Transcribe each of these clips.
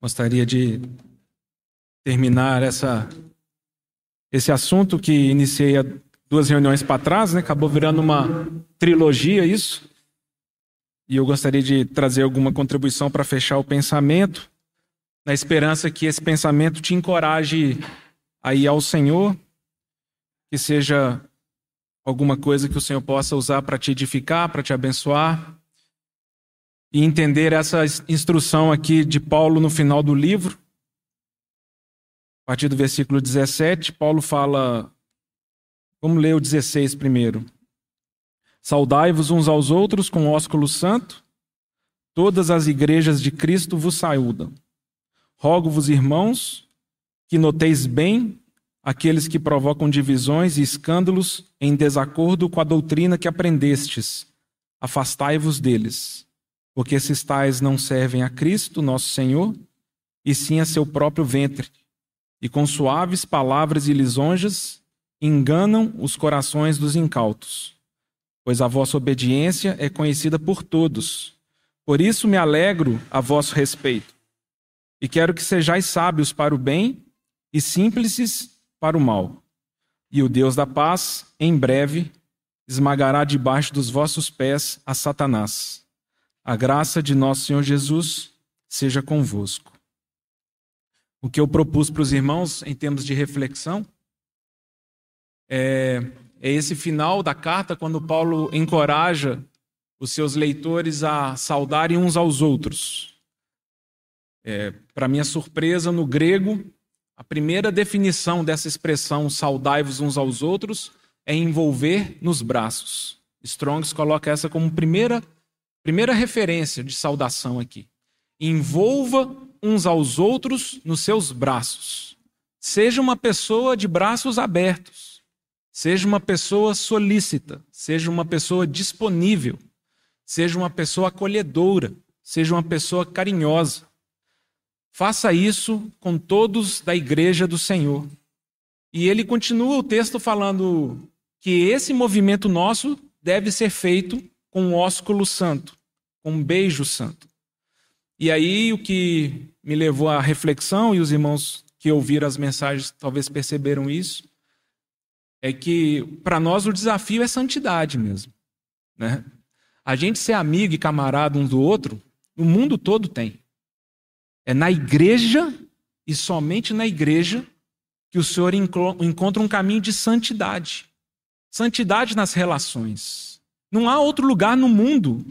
Gostaria de terminar essa, esse assunto que iniciei há duas reuniões para trás, né? acabou virando uma trilogia isso. E eu gostaria de trazer alguma contribuição para fechar o pensamento, na esperança que esse pensamento te encoraje a ir ao Senhor, que seja alguma coisa que o Senhor possa usar para te edificar, para te abençoar e entender essa instrução aqui de Paulo no final do livro. A partir do versículo 17, Paulo fala. Vamos ler o 16 primeiro. Saudai-vos uns aos outros com ósculo santo. Todas as igrejas de Cristo vos saúdam. Rogo-vos, irmãos, que noteis bem aqueles que provocam divisões e escândalos em desacordo com a doutrina que aprendestes. Afastai-vos deles porque esses tais não servem a Cristo, nosso Senhor, e sim a seu próprio ventre, e com suaves palavras e lisonjas enganam os corações dos incautos. Pois a vossa obediência é conhecida por todos. Por isso me alegro a vosso respeito. E quero que sejais sábios para o bem e simples para o mal. E o Deus da paz, em breve, esmagará debaixo dos vossos pés a Satanás. A graça de nosso Senhor Jesus seja convosco. O que eu propus para os irmãos em termos de reflexão é, é esse final da carta, quando Paulo encoraja os seus leitores a saudarem uns aos outros. É, para minha surpresa, no grego, a primeira definição dessa expressão saudai-vos uns aos outros é envolver nos braços. Strongs coloca essa como primeira Primeira referência de saudação aqui. Envolva uns aos outros nos seus braços. Seja uma pessoa de braços abertos. Seja uma pessoa solícita. Seja uma pessoa disponível. Seja uma pessoa acolhedora. Seja uma pessoa carinhosa. Faça isso com todos da igreja do Senhor. E ele continua o texto falando que esse movimento nosso deve ser feito com um ósculo santo um beijo santo. E aí o que me levou à reflexão, e os irmãos que ouviram as mensagens talvez perceberam isso, é que para nós o desafio é santidade mesmo. Né? A gente ser amigo e camarada um do outro, o mundo todo tem. É na igreja e somente na igreja que o Senhor encontra um caminho de santidade. Santidade nas relações. Não há outro lugar no mundo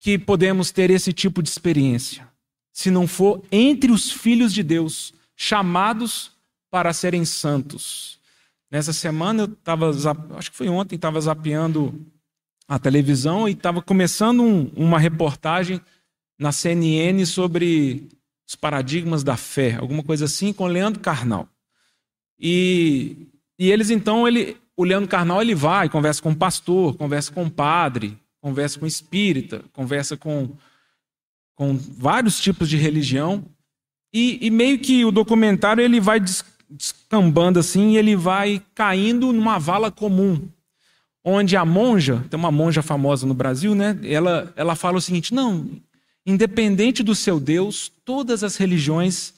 que podemos ter esse tipo de experiência, se não for entre os filhos de Deus, chamados para serem santos. Nessa semana eu estava, acho que foi ontem, estava zapeando a televisão e estava começando um, uma reportagem na CNN sobre os paradigmas da fé, alguma coisa assim, com Leandro Carnal. E, e eles então, ele, o Leandro Carnal ele vai, conversa com o pastor, conversa com o padre, conversa com espírita, conversa com, com vários tipos de religião. E, e meio que o documentário ele vai descambando assim, e ele vai caindo numa vala comum, onde a monja, tem uma monja famosa no Brasil, né? Ela, ela fala o seguinte: não, independente do seu Deus, todas as religiões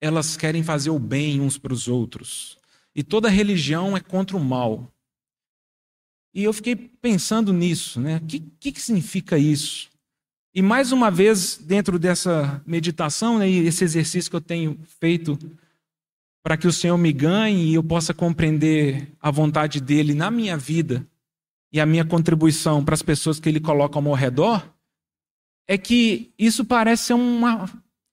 elas querem fazer o bem uns para os outros. E toda religião é contra o mal. E eu fiquei pensando nisso, né? O que, que, significa isso? E mais uma vez, dentro dessa meditação, né, esse exercício que eu tenho feito para que o Senhor me ganhe e eu possa compreender a vontade dele na minha vida e a minha contribuição para as pessoas que ele coloca ao meu redor, é que isso parece ser uma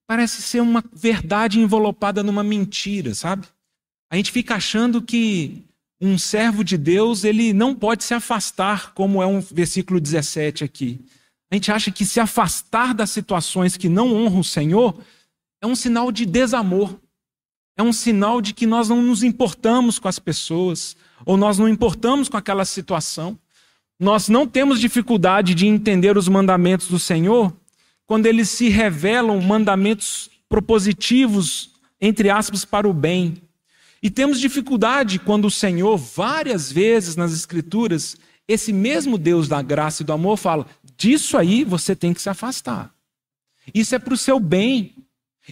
parece ser uma verdade envelopada numa mentira, sabe? A gente fica achando que um servo de Deus, ele não pode se afastar, como é um versículo 17 aqui. A gente acha que se afastar das situações que não honram o Senhor é um sinal de desamor. É um sinal de que nós não nos importamos com as pessoas, ou nós não importamos com aquela situação. Nós não temos dificuldade de entender os mandamentos do Senhor quando eles se revelam mandamentos propositivos, entre aspas, para o bem, e temos dificuldade quando o Senhor, várias vezes nas Escrituras, esse mesmo Deus da graça e do amor fala: disso aí você tem que se afastar. Isso é para o seu bem.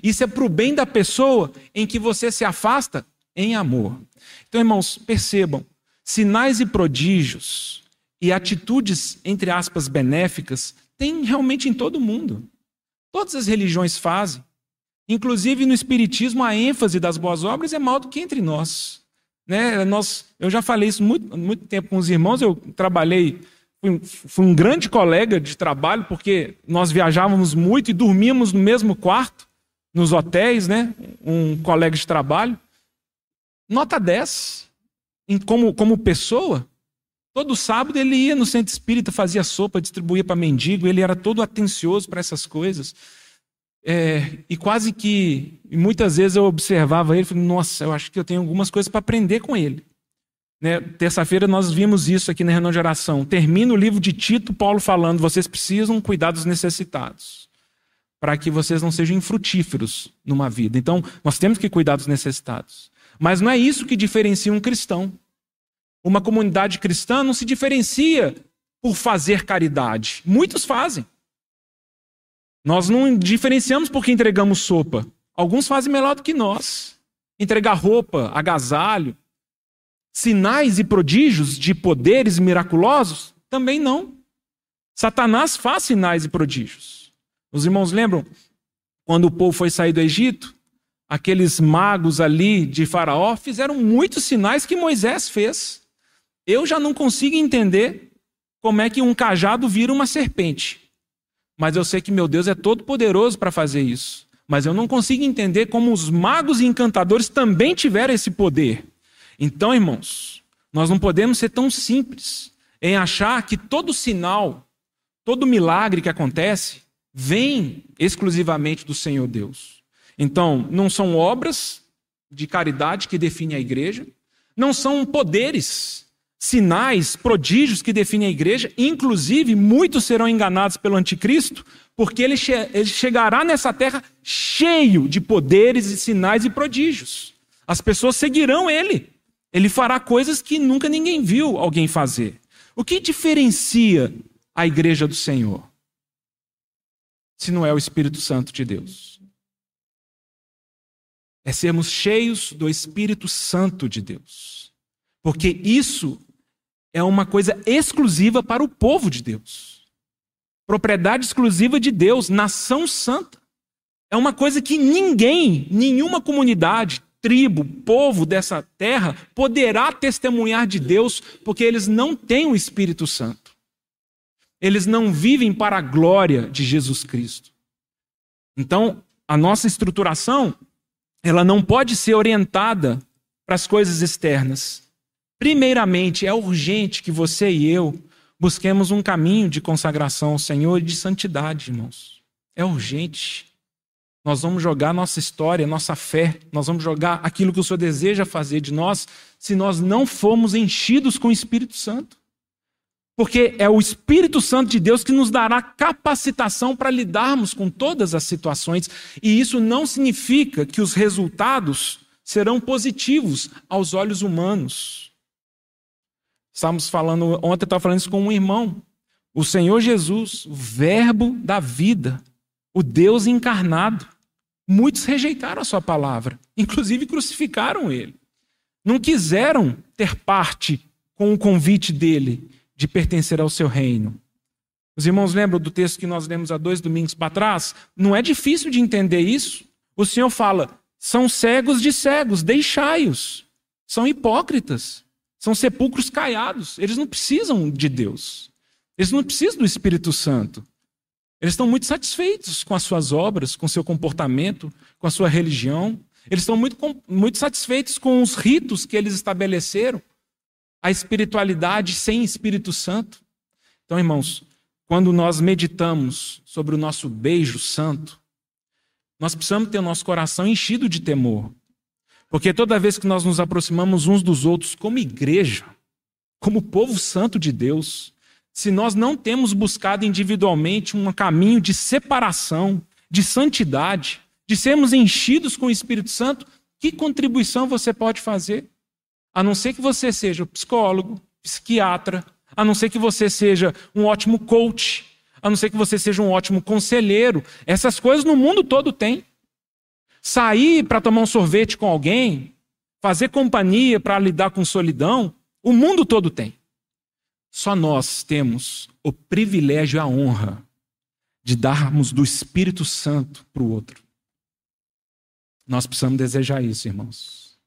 Isso é para o bem da pessoa em que você se afasta em amor. Então, irmãos, percebam: sinais e prodígios e atitudes, entre aspas, benéficas, tem realmente em todo mundo. Todas as religiões fazem. Inclusive no Espiritismo, a ênfase das boas obras é maior do que entre nós. Né? nós eu já falei isso muito, muito tempo com os irmãos, eu trabalhei, fui, fui um grande colega de trabalho, porque nós viajávamos muito e dormíamos no mesmo quarto, nos hotéis, né? um colega de trabalho. Nota 10, como, como pessoa, Todo sábado ele ia no centro espírita, fazia sopa, distribuía para mendigo, ele era todo atencioso para essas coisas. É, e quase que, muitas vezes eu observava ele e falei, nossa, eu acho que eu tenho algumas coisas para aprender com ele. Né? Terça-feira nós vimos isso aqui na reunião de oração. Termina o livro de Tito, Paulo falando, vocês precisam cuidar dos necessitados, para que vocês não sejam infrutíferos numa vida. Então, nós temos que cuidar dos necessitados. Mas não é isso que diferencia um cristão. Uma comunidade cristã não se diferencia por fazer caridade. Muitos fazem. Nós não diferenciamos porque entregamos sopa. Alguns fazem melhor do que nós. Entregar roupa, agasalho, sinais e prodígios de poderes miraculosos, também não. Satanás faz sinais e prodígios. Os irmãos lembram quando o povo foi sair do Egito? Aqueles magos ali de Faraó fizeram muitos sinais que Moisés fez. Eu já não consigo entender como é que um cajado vira uma serpente. Mas eu sei que meu Deus é todo poderoso para fazer isso. Mas eu não consigo entender como os magos e encantadores também tiveram esse poder. Então, irmãos, nós não podemos ser tão simples em achar que todo sinal, todo milagre que acontece, vem exclusivamente do Senhor Deus. Então, não são obras de caridade que definem a igreja, não são poderes sinais, prodígios que definem a igreja, inclusive muitos serão enganados pelo anticristo, porque ele, che ele chegará nessa terra cheio de poderes e sinais e prodígios. As pessoas seguirão ele. Ele fará coisas que nunca ninguém viu alguém fazer. O que diferencia a igreja do Senhor? Se não é o Espírito Santo de Deus. É sermos cheios do Espírito Santo de Deus. Porque isso é uma coisa exclusiva para o povo de Deus. Propriedade exclusiva de Deus, nação santa. É uma coisa que ninguém, nenhuma comunidade, tribo, povo dessa terra poderá testemunhar de Deus, porque eles não têm o Espírito Santo. Eles não vivem para a glória de Jesus Cristo. Então, a nossa estruturação, ela não pode ser orientada para as coisas externas. Primeiramente, é urgente que você e eu busquemos um caminho de consagração ao Senhor e de santidade, irmãos. É urgente. Nós vamos jogar nossa história, nossa fé, nós vamos jogar aquilo que o Senhor deseja fazer de nós, se nós não formos enchidos com o Espírito Santo. Porque é o Espírito Santo de Deus que nos dará capacitação para lidarmos com todas as situações, e isso não significa que os resultados serão positivos aos olhos humanos. Estávamos falando, ontem eu estava falando isso com um irmão. O Senhor Jesus, o Verbo da vida, o Deus encarnado. Muitos rejeitaram a sua palavra, inclusive crucificaram ele. Não quiseram ter parte com o convite dele de pertencer ao seu reino. Os irmãos lembram do texto que nós lemos há dois domingos para trás? Não é difícil de entender isso. O Senhor fala: são cegos de cegos, deixai-os. São hipócritas. São sepulcros caiados. Eles não precisam de Deus. Eles não precisam do Espírito Santo. Eles estão muito satisfeitos com as suas obras, com seu comportamento, com a sua religião. Eles estão muito, muito satisfeitos com os ritos que eles estabeleceram, a espiritualidade sem Espírito Santo. Então, irmãos, quando nós meditamos sobre o nosso beijo santo, nós precisamos ter o nosso coração enchido de temor. Porque toda vez que nós nos aproximamos uns dos outros como igreja, como povo santo de Deus, se nós não temos buscado individualmente um caminho de separação, de santidade, de sermos enchidos com o Espírito Santo, que contribuição você pode fazer? A não ser que você seja psicólogo, psiquiatra, a não ser que você seja um ótimo coach, a não ser que você seja um ótimo conselheiro. Essas coisas no mundo todo tem. Sair para tomar um sorvete com alguém, fazer companhia para lidar com solidão, o mundo todo tem. Só nós temos o privilégio e a honra de darmos do Espírito Santo para o outro. Nós precisamos desejar isso, irmãos.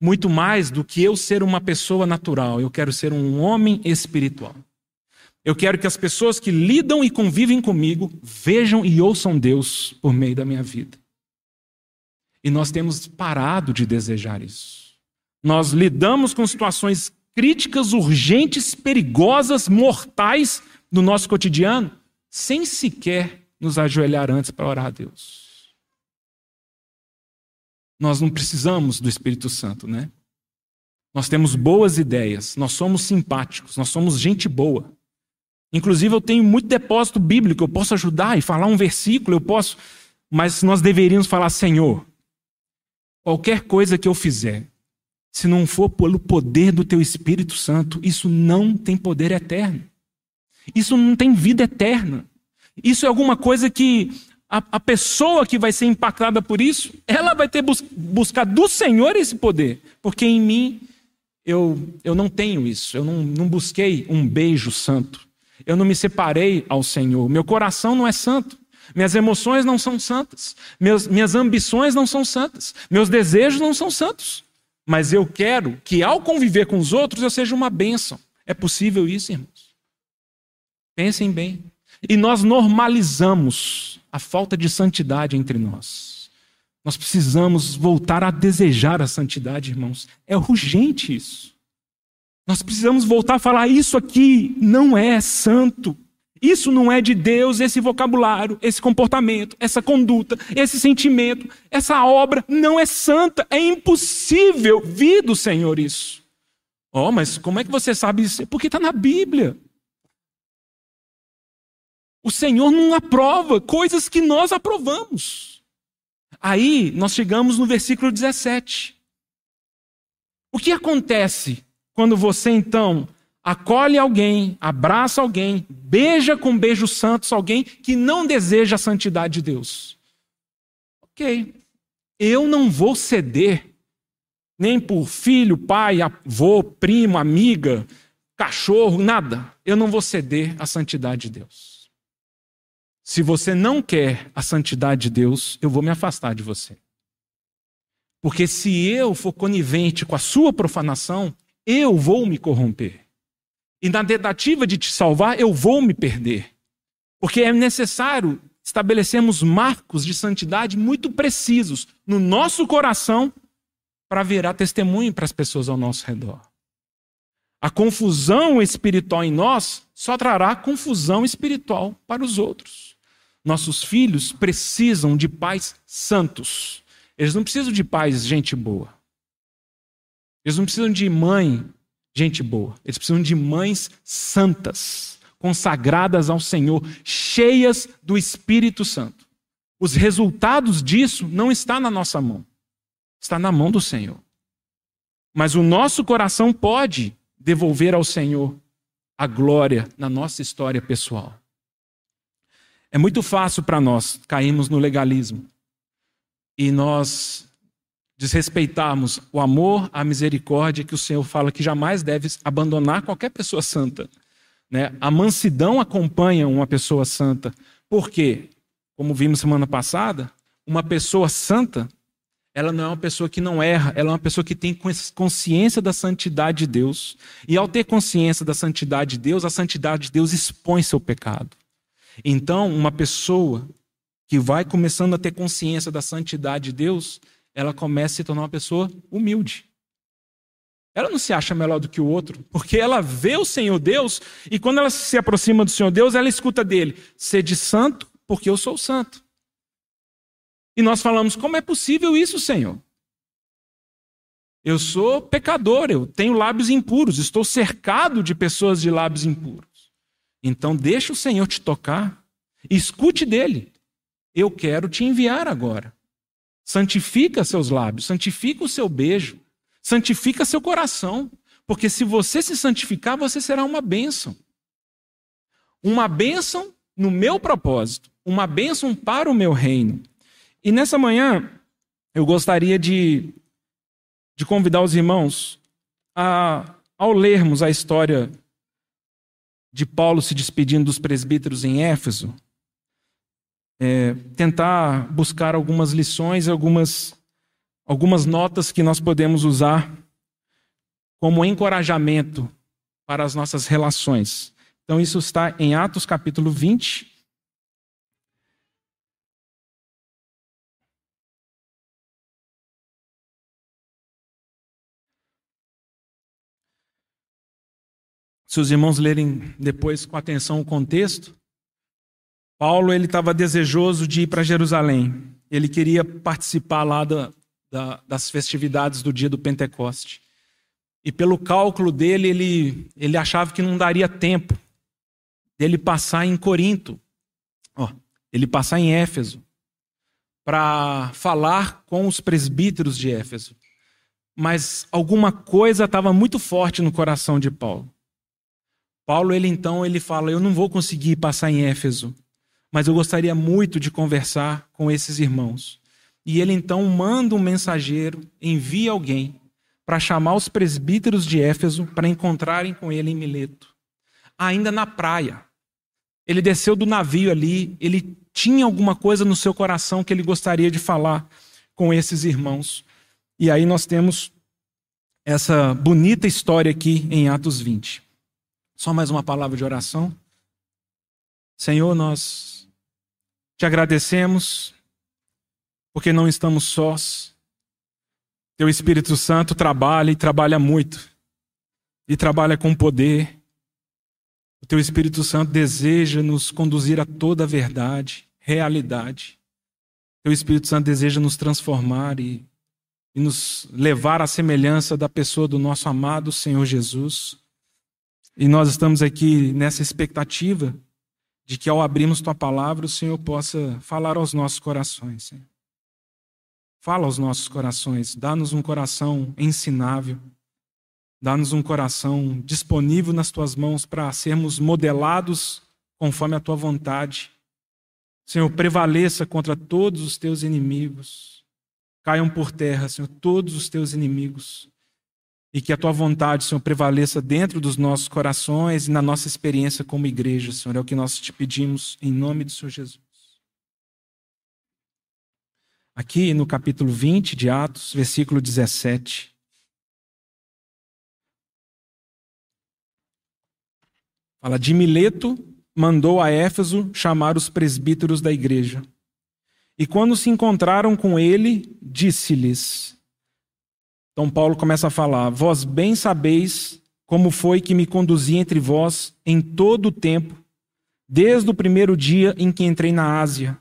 Muito mais do que eu ser uma pessoa natural, eu quero ser um homem espiritual. Eu quero que as pessoas que lidam e convivem comigo vejam e ouçam Deus por meio da minha vida. E nós temos parado de desejar isso. Nós lidamos com situações críticas, urgentes, perigosas, mortais no nosso cotidiano, sem sequer nos ajoelhar antes para orar a Deus. Nós não precisamos do Espírito Santo, né? Nós temos boas ideias, nós somos simpáticos, nós somos gente boa. Inclusive, eu tenho muito depósito bíblico, eu posso ajudar e falar um versículo, eu posso. Mas nós deveríamos falar: Senhor, qualquer coisa que eu fizer, se não for pelo poder do teu Espírito Santo, isso não tem poder eterno. Isso não tem vida eterna. Isso é alguma coisa que a, a pessoa que vai ser impactada por isso, ela vai ter bus buscar do Senhor esse poder. Porque em mim eu, eu não tenho isso. Eu não, não busquei um beijo santo. Eu não me separei ao Senhor. Meu coração não é santo. Minhas emoções não são santas. Meus, minhas ambições não são santas. Meus desejos não são santos. Mas eu quero que ao conviver com os outros eu seja uma bênção. É possível isso, irmãos? Pensem bem. E nós normalizamos a falta de santidade entre nós. Nós precisamos voltar a desejar a santidade, irmãos. É urgente isso. Nós precisamos voltar a falar: isso aqui não é santo. Isso não é de Deus, esse vocabulário, esse comportamento, essa conduta, esse sentimento, essa obra não é santa. É impossível vir do Senhor isso. Oh, mas como é que você sabe isso? Porque está na Bíblia. O Senhor não aprova coisas que nós aprovamos. Aí nós chegamos no versículo 17. O que acontece quando você então acolhe alguém, abraça alguém, beija com beijos santos alguém que não deseja a santidade de Deus? Ok, eu não vou ceder, nem por filho, pai, avô, primo, amiga, cachorro, nada. Eu não vou ceder à santidade de Deus. Se você não quer a santidade de Deus, eu vou me afastar de você. Porque se eu for conivente com a sua profanação, eu vou me corromper. E na tentativa de te salvar, eu vou me perder. Porque é necessário estabelecermos marcos de santidade muito precisos no nosso coração para virar testemunho para as pessoas ao nosso redor. A confusão espiritual em nós só trará confusão espiritual para os outros. Nossos filhos precisam de pais santos. Eles não precisam de pais gente boa. Eles não precisam de mãe gente boa. Eles precisam de mães santas, consagradas ao Senhor, cheias do Espírito Santo. Os resultados disso não está na nossa mão. Está na mão do Senhor. Mas o nosso coração pode devolver ao Senhor a glória na nossa história pessoal. É muito fácil para nós cairmos no legalismo e nós desrespeitarmos o amor, a misericórdia que o Senhor fala que jamais deve abandonar qualquer pessoa santa. Né? A mansidão acompanha uma pessoa santa. Por quê? Como vimos semana passada, uma pessoa santa, ela não é uma pessoa que não erra, ela é uma pessoa que tem consciência da santidade de Deus. E ao ter consciência da santidade de Deus, a santidade de Deus expõe seu pecado. Então, uma pessoa que vai começando a ter consciência da santidade de Deus, ela começa a se tornar uma pessoa humilde. Ela não se acha melhor do que o outro, porque ela vê o Senhor Deus e quando ela se aproxima do Senhor Deus, ela escuta dele: Sede santo, porque eu sou santo. E nós falamos: Como é possível isso, Senhor? Eu sou pecador, eu tenho lábios impuros, estou cercado de pessoas de lábios impuros. Então deixa o Senhor te tocar, escute dele. Eu quero te enviar agora. Santifica seus lábios, santifica o seu beijo, santifica seu coração, porque se você se santificar, você será uma bênção. Uma bênção no meu propósito, uma bênção para o meu reino. E nessa manhã, eu gostaria de, de convidar os irmãos a, ao lermos a história de Paulo se despedindo dos presbíteros em Éfeso, é, tentar buscar algumas lições, algumas, algumas notas que nós podemos usar como encorajamento para as nossas relações. Então, isso está em Atos capítulo 20, Se os irmãos lerem depois com atenção o contexto, Paulo ele estava desejoso de ir para Jerusalém. Ele queria participar lá da, da, das festividades do dia do Pentecoste. E pelo cálculo dele, ele, ele achava que não daria tempo dele passar em Corinto, ó, ele passar em Éfeso, para falar com os presbíteros de Éfeso. Mas alguma coisa estava muito forte no coração de Paulo. Paulo, ele então, ele fala: Eu não vou conseguir passar em Éfeso, mas eu gostaria muito de conversar com esses irmãos. E ele então manda um mensageiro, envia alguém para chamar os presbíteros de Éfeso para encontrarem com ele em Mileto, ainda na praia. Ele desceu do navio ali, ele tinha alguma coisa no seu coração que ele gostaria de falar com esses irmãos. E aí nós temos essa bonita história aqui em Atos 20. Só mais uma palavra de oração. Senhor, nós te agradecemos porque não estamos sós. Teu Espírito Santo trabalha e trabalha muito, e trabalha com poder. O Teu Espírito Santo deseja nos conduzir a toda a verdade, realidade. Teu Espírito Santo deseja nos transformar e, e nos levar à semelhança da pessoa do nosso amado Senhor Jesus. E nós estamos aqui nessa expectativa de que ao abrirmos tua palavra, o Senhor possa falar aos nossos corações. Senhor. Fala aos nossos corações, dá-nos um coração ensinável, dá-nos um coração disponível nas tuas mãos para sermos modelados conforme a tua vontade. Senhor, prevaleça contra todos os teus inimigos. Caiam por terra, Senhor, todos os teus inimigos e que a tua vontade, Senhor, prevaleça dentro dos nossos corações e na nossa experiência como igreja, Senhor. É o que nós te pedimos em nome do Senhor Jesus. Aqui no capítulo 20 de Atos, versículo 17. Fala, de Mileto mandou a Éfeso chamar os presbíteros da igreja. E quando se encontraram com ele, disse-lhes: então Paulo começa a falar: Vós bem sabeis como foi que me conduzi entre vós em todo o tempo, desde o primeiro dia em que entrei na Ásia,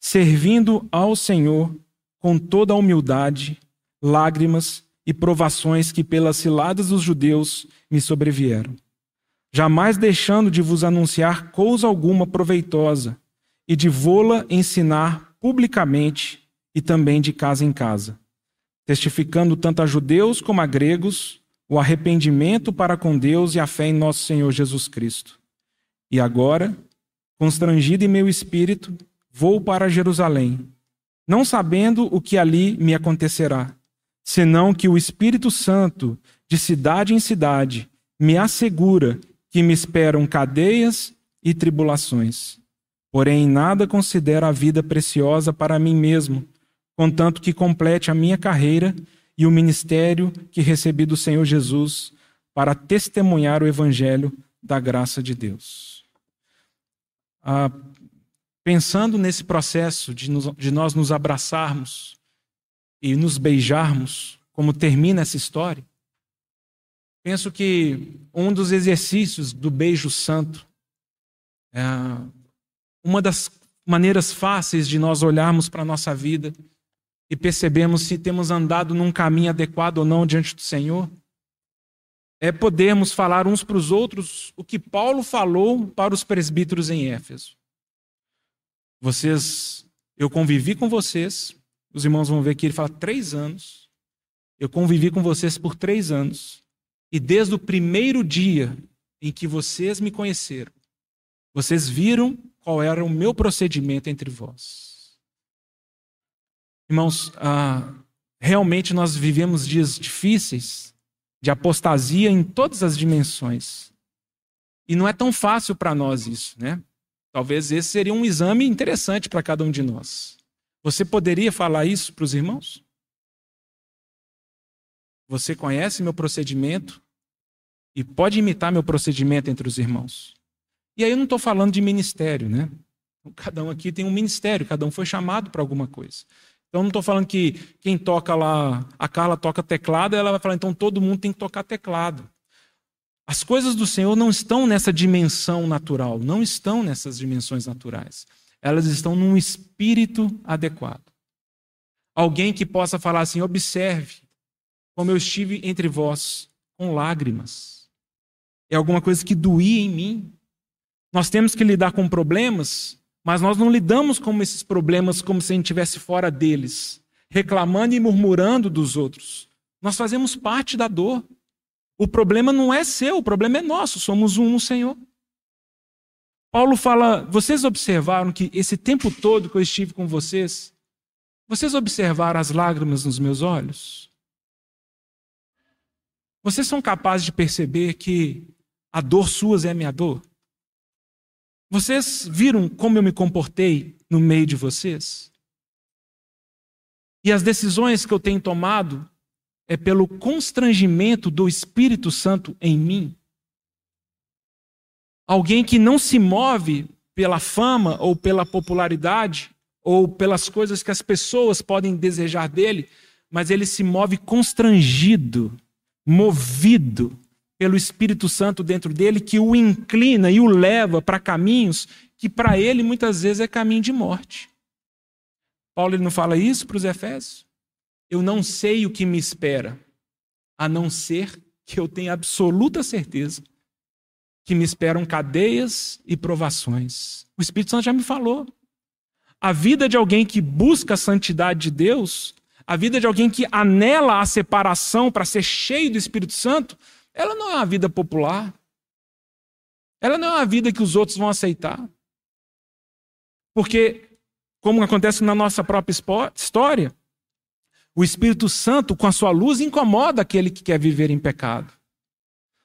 servindo ao Senhor com toda a humildade, lágrimas e provações que pelas ciladas dos judeus me sobrevieram, jamais deixando de vos anunciar coisa alguma proveitosa e de vô-la ensinar publicamente e também de casa em casa testificando tanto a judeus como a gregos o arrependimento para com Deus e a fé em nosso Senhor Jesus Cristo. E agora, constrangido em meu espírito, vou para Jerusalém, não sabendo o que ali me acontecerá, senão que o Espírito Santo, de cidade em cidade, me assegura que me esperam cadeias e tribulações. Porém, nada considero a vida preciosa para mim mesmo contanto que complete a minha carreira e o ministério que recebi do Senhor Jesus para testemunhar o evangelho da graça de Deus. Ah, pensando nesse processo de, nos, de nós nos abraçarmos e nos beijarmos, como termina essa história, penso que um dos exercícios do beijo santo, é uma das maneiras fáceis de nós olharmos para a nossa vida e percebemos se temos andado num caminho adequado ou não diante do Senhor, é podermos falar uns para os outros o que Paulo falou para os presbíteros em Éfeso. Vocês, eu convivi com vocês, os irmãos vão ver que ele fala três anos. Eu convivi com vocês por três anos. E desde o primeiro dia em que vocês me conheceram, vocês viram qual era o meu procedimento entre vós. Irmãos, ah, realmente nós vivemos dias difíceis, de apostasia em todas as dimensões. E não é tão fácil para nós isso, né? Talvez esse seria um exame interessante para cada um de nós. Você poderia falar isso para os irmãos? Você conhece meu procedimento e pode imitar meu procedimento entre os irmãos. E aí eu não estou falando de ministério, né? Cada um aqui tem um ministério, cada um foi chamado para alguma coisa. Então não estou falando que quem toca lá, a Carla toca teclado, ela vai falar, então todo mundo tem que tocar teclado. As coisas do Senhor não estão nessa dimensão natural, não estão nessas dimensões naturais. Elas estão num espírito adequado. Alguém que possa falar assim: observe como eu estive entre vós com lágrimas. É alguma coisa que doía em mim. Nós temos que lidar com problemas mas nós não lidamos com esses problemas como se a gente estivesse fora deles, reclamando e murmurando dos outros. Nós fazemos parte da dor. O problema não é seu, o problema é nosso, somos um no Senhor. Paulo fala: vocês observaram que esse tempo todo que eu estive com vocês, vocês observaram as lágrimas nos meus olhos? Vocês são capazes de perceber que a dor suas é a minha dor? Vocês viram como eu me comportei no meio de vocês? E as decisões que eu tenho tomado é pelo constrangimento do Espírito Santo em mim. Alguém que não se move pela fama ou pela popularidade ou pelas coisas que as pessoas podem desejar dele, mas ele se move constrangido, movido pelo Espírito Santo dentro dele que o inclina e o leva para caminhos que para ele muitas vezes é caminho de morte. Paulo ele não fala isso para os Efésios? Eu não sei o que me espera, a não ser que eu tenha absoluta certeza que me esperam cadeias e provações. O Espírito Santo já me falou. A vida de alguém que busca a santidade de Deus, a vida de alguém que anela a separação para ser cheio do Espírito Santo, ela não é uma vida popular. Ela não é uma vida que os outros vão aceitar. Porque, como acontece na nossa própria história, o Espírito Santo, com a sua luz, incomoda aquele que quer viver em pecado.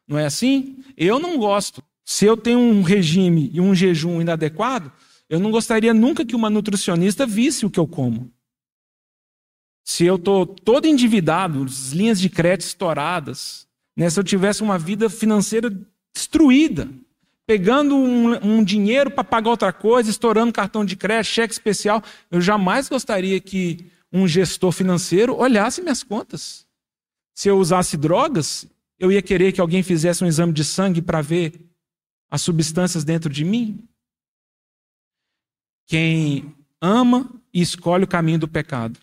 Não é assim? Eu não gosto. Se eu tenho um regime e um jejum inadequado, eu não gostaria nunca que uma nutricionista visse o que eu como. Se eu estou todo endividado, as linhas de crédito estouradas, né? Se eu tivesse uma vida financeira destruída, pegando um, um dinheiro para pagar outra coisa, estourando cartão de crédito, cheque especial, eu jamais gostaria que um gestor financeiro olhasse minhas contas. Se eu usasse drogas, eu ia querer que alguém fizesse um exame de sangue para ver as substâncias dentro de mim? Quem ama e escolhe o caminho do pecado,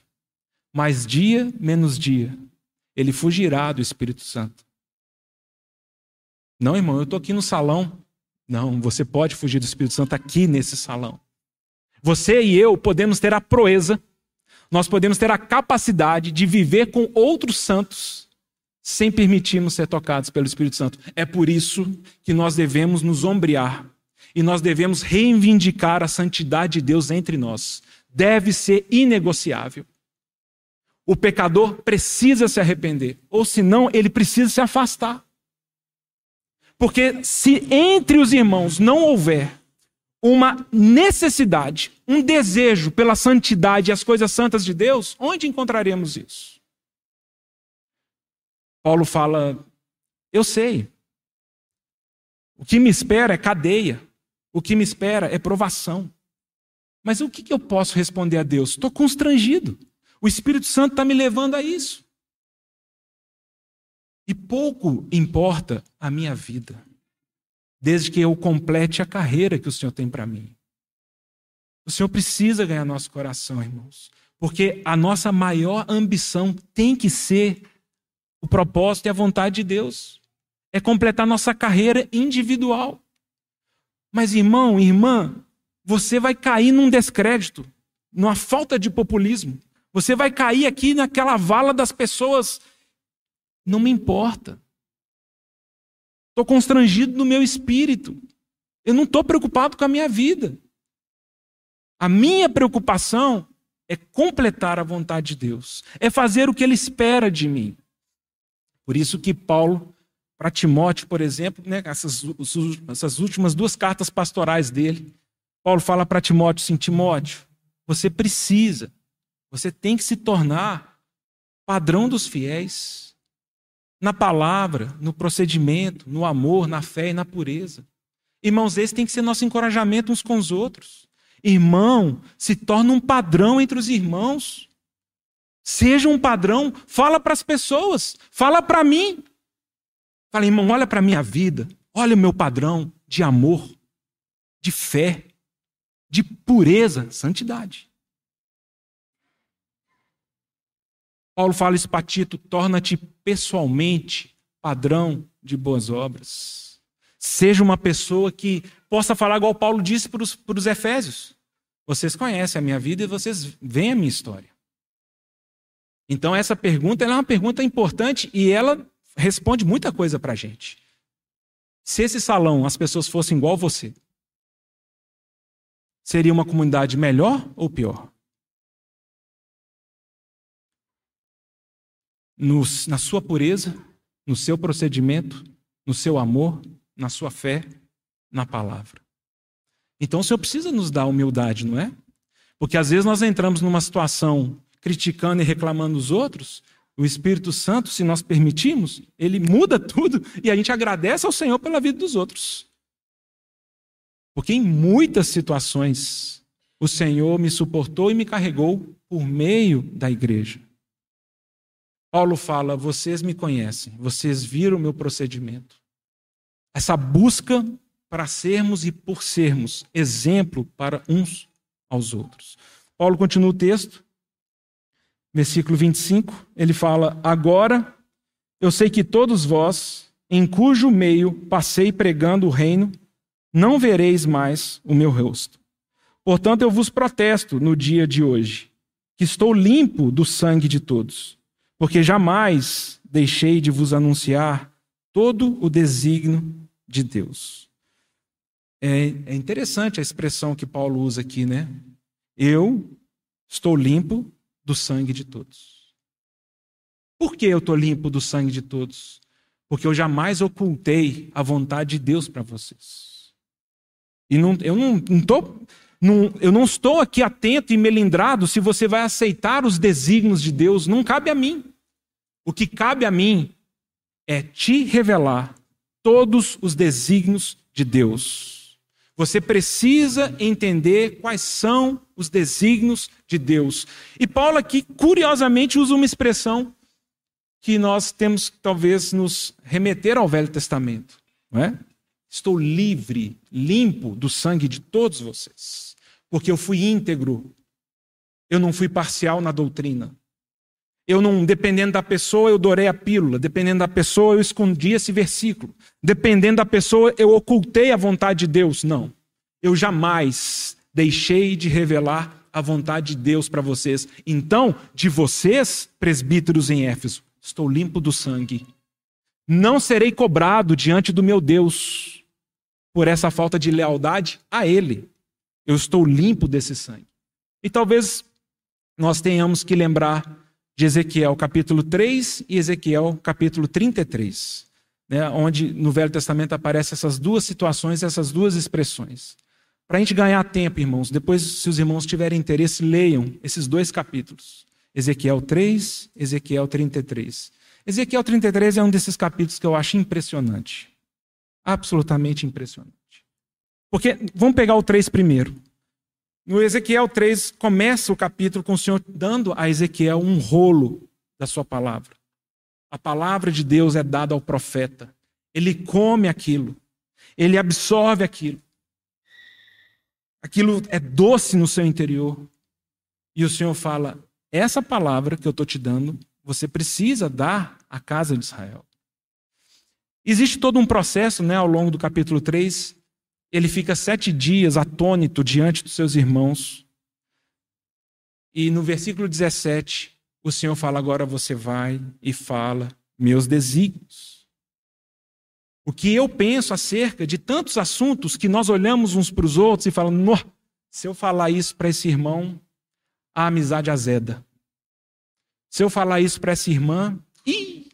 mas dia menos dia, ele fugirá do Espírito Santo. Não, irmão, eu estou aqui no salão. Não, você pode fugir do Espírito Santo aqui nesse salão. Você e eu podemos ter a proeza, nós podemos ter a capacidade de viver com outros santos sem permitirmos ser tocados pelo Espírito Santo. É por isso que nós devemos nos ombrear e nós devemos reivindicar a santidade de Deus entre nós. Deve ser inegociável. O pecador precisa se arrepender, ou senão ele precisa se afastar. Porque se entre os irmãos não houver uma necessidade, um desejo pela santidade e as coisas santas de Deus, onde encontraremos isso? Paulo fala: Eu sei. O que me espera é cadeia. O que me espera é provação. Mas o que eu posso responder a Deus? Estou constrangido. O Espírito Santo está me levando a isso. E pouco importa a minha vida, desde que eu complete a carreira que o Senhor tem para mim. O Senhor precisa ganhar nosso coração, irmãos, porque a nossa maior ambição tem que ser o propósito e a vontade de Deus. É completar nossa carreira individual. Mas, irmão, irmã, você vai cair num descrédito, numa falta de populismo. Você vai cair aqui naquela vala das pessoas não me importa. Estou constrangido no meu espírito. Eu não estou preocupado com a minha vida. A minha preocupação é completar a vontade de Deus, é fazer o que ele espera de mim. Por isso que Paulo, para Timóteo, por exemplo, né, essas, essas últimas duas cartas pastorais dele, Paulo fala para Timóteo assim: Timóteo, você precisa, você tem que se tornar padrão dos fiéis na palavra, no procedimento, no amor, na fé e na pureza. Irmãos, esse tem que ser nosso encorajamento uns com os outros. Irmão, se torna um padrão entre os irmãos. Seja um padrão, fala para as pessoas, fala para mim. Fala, irmão, olha para a minha vida, olha o meu padrão de amor, de fé, de pureza, santidade. Paulo fala isso para Tito: torna-te pessoalmente padrão de boas obras. Seja uma pessoa que possa falar igual Paulo disse para os, para os Efésios. Vocês conhecem a minha vida e vocês veem a minha história. Então, essa pergunta é uma pergunta importante e ela responde muita coisa para a gente. Se esse salão as pessoas fossem igual você, seria uma comunidade melhor ou pior? Na sua pureza, no seu procedimento, no seu amor, na sua fé, na palavra. Então o Senhor precisa nos dar humildade, não é? Porque às vezes nós entramos numa situação criticando e reclamando os outros, o Espírito Santo, se nós permitirmos, ele muda tudo e a gente agradece ao Senhor pela vida dos outros. Porque em muitas situações o Senhor me suportou e me carregou por meio da igreja. Paulo fala: vocês me conhecem, vocês viram o meu procedimento. Essa busca para sermos e por sermos exemplo para uns aos outros. Paulo continua o texto, versículo 25, ele fala: Agora eu sei que todos vós, em cujo meio passei pregando o reino, não vereis mais o meu rosto. Portanto, eu vos protesto no dia de hoje, que estou limpo do sangue de todos porque jamais deixei de vos anunciar todo o desígnio de Deus. É, é, interessante a expressão que Paulo usa aqui, né? Eu estou limpo do sangue de todos. Por que eu estou limpo do sangue de todos? Porque eu jamais ocultei a vontade de Deus para vocês. E não, eu não, tô, eu não estou aqui atento e melindrado se você vai aceitar os desígnios de Deus. Não cabe a mim. O que cabe a mim é te revelar todos os desígnios de Deus. Você precisa entender quais são os desígnios de Deus. E Paulo aqui, curiosamente, usa uma expressão que nós temos que talvez nos remeter ao Velho Testamento. Não é? Estou livre, limpo do sangue de todos vocês, porque eu fui íntegro, eu não fui parcial na doutrina. Eu não, dependendo da pessoa, eu dorei a pílula. Dependendo da pessoa, eu escondi esse versículo. Dependendo da pessoa, eu ocultei a vontade de Deus. Não. Eu jamais deixei de revelar a vontade de Deus para vocês. Então, de vocês, presbíteros em Éfeso, estou limpo do sangue. Não serei cobrado diante do meu Deus por essa falta de lealdade a Ele. Eu estou limpo desse sangue. E talvez nós tenhamos que lembrar de Ezequiel capítulo 3 e Ezequiel capítulo 33, né, onde no Velho Testamento aparecem essas duas situações, essas duas expressões. Para a gente ganhar tempo, irmãos, depois, se os irmãos tiverem interesse, leiam esses dois capítulos. Ezequiel 3, Ezequiel 33. Ezequiel 33 é um desses capítulos que eu acho impressionante. Absolutamente impressionante. Porque, vamos pegar o 3 primeiro. No Ezequiel 3, começa o capítulo com o Senhor dando a Ezequiel um rolo da sua palavra. A palavra de Deus é dada ao profeta. Ele come aquilo. Ele absorve aquilo. Aquilo é doce no seu interior. E o Senhor fala: essa palavra que eu estou te dando, você precisa dar à casa de Israel. Existe todo um processo né, ao longo do capítulo 3 ele fica sete dias atônito diante dos seus irmãos. E no versículo 17, o Senhor fala: Agora você vai e fala meus desígnios. O que eu penso acerca de tantos assuntos que nós olhamos uns para os outros e falamos: se eu falar isso para esse irmão, a amizade azeda. Se eu falar isso para essa irmã, ih,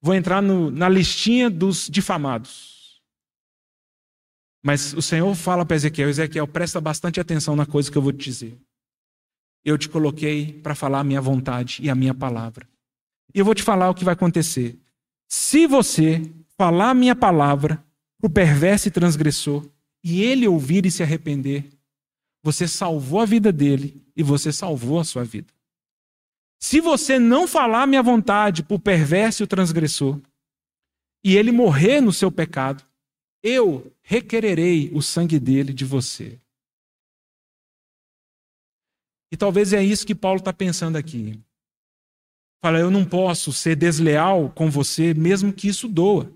vou entrar no, na listinha dos difamados. Mas o Senhor fala para Ezequiel: Ezequiel, presta bastante atenção na coisa que eu vou te dizer. Eu te coloquei para falar a minha vontade e a minha palavra. E eu vou te falar o que vai acontecer. Se você falar a minha palavra para o perverso e transgressor, e ele ouvir e se arrepender, você salvou a vida dele e você salvou a sua vida. Se você não falar minha vontade para o perverso e o transgressor, e ele morrer no seu pecado, eu requererei o sangue dele de você. E talvez é isso que Paulo está pensando aqui. Fala, eu não posso ser desleal com você, mesmo que isso doa.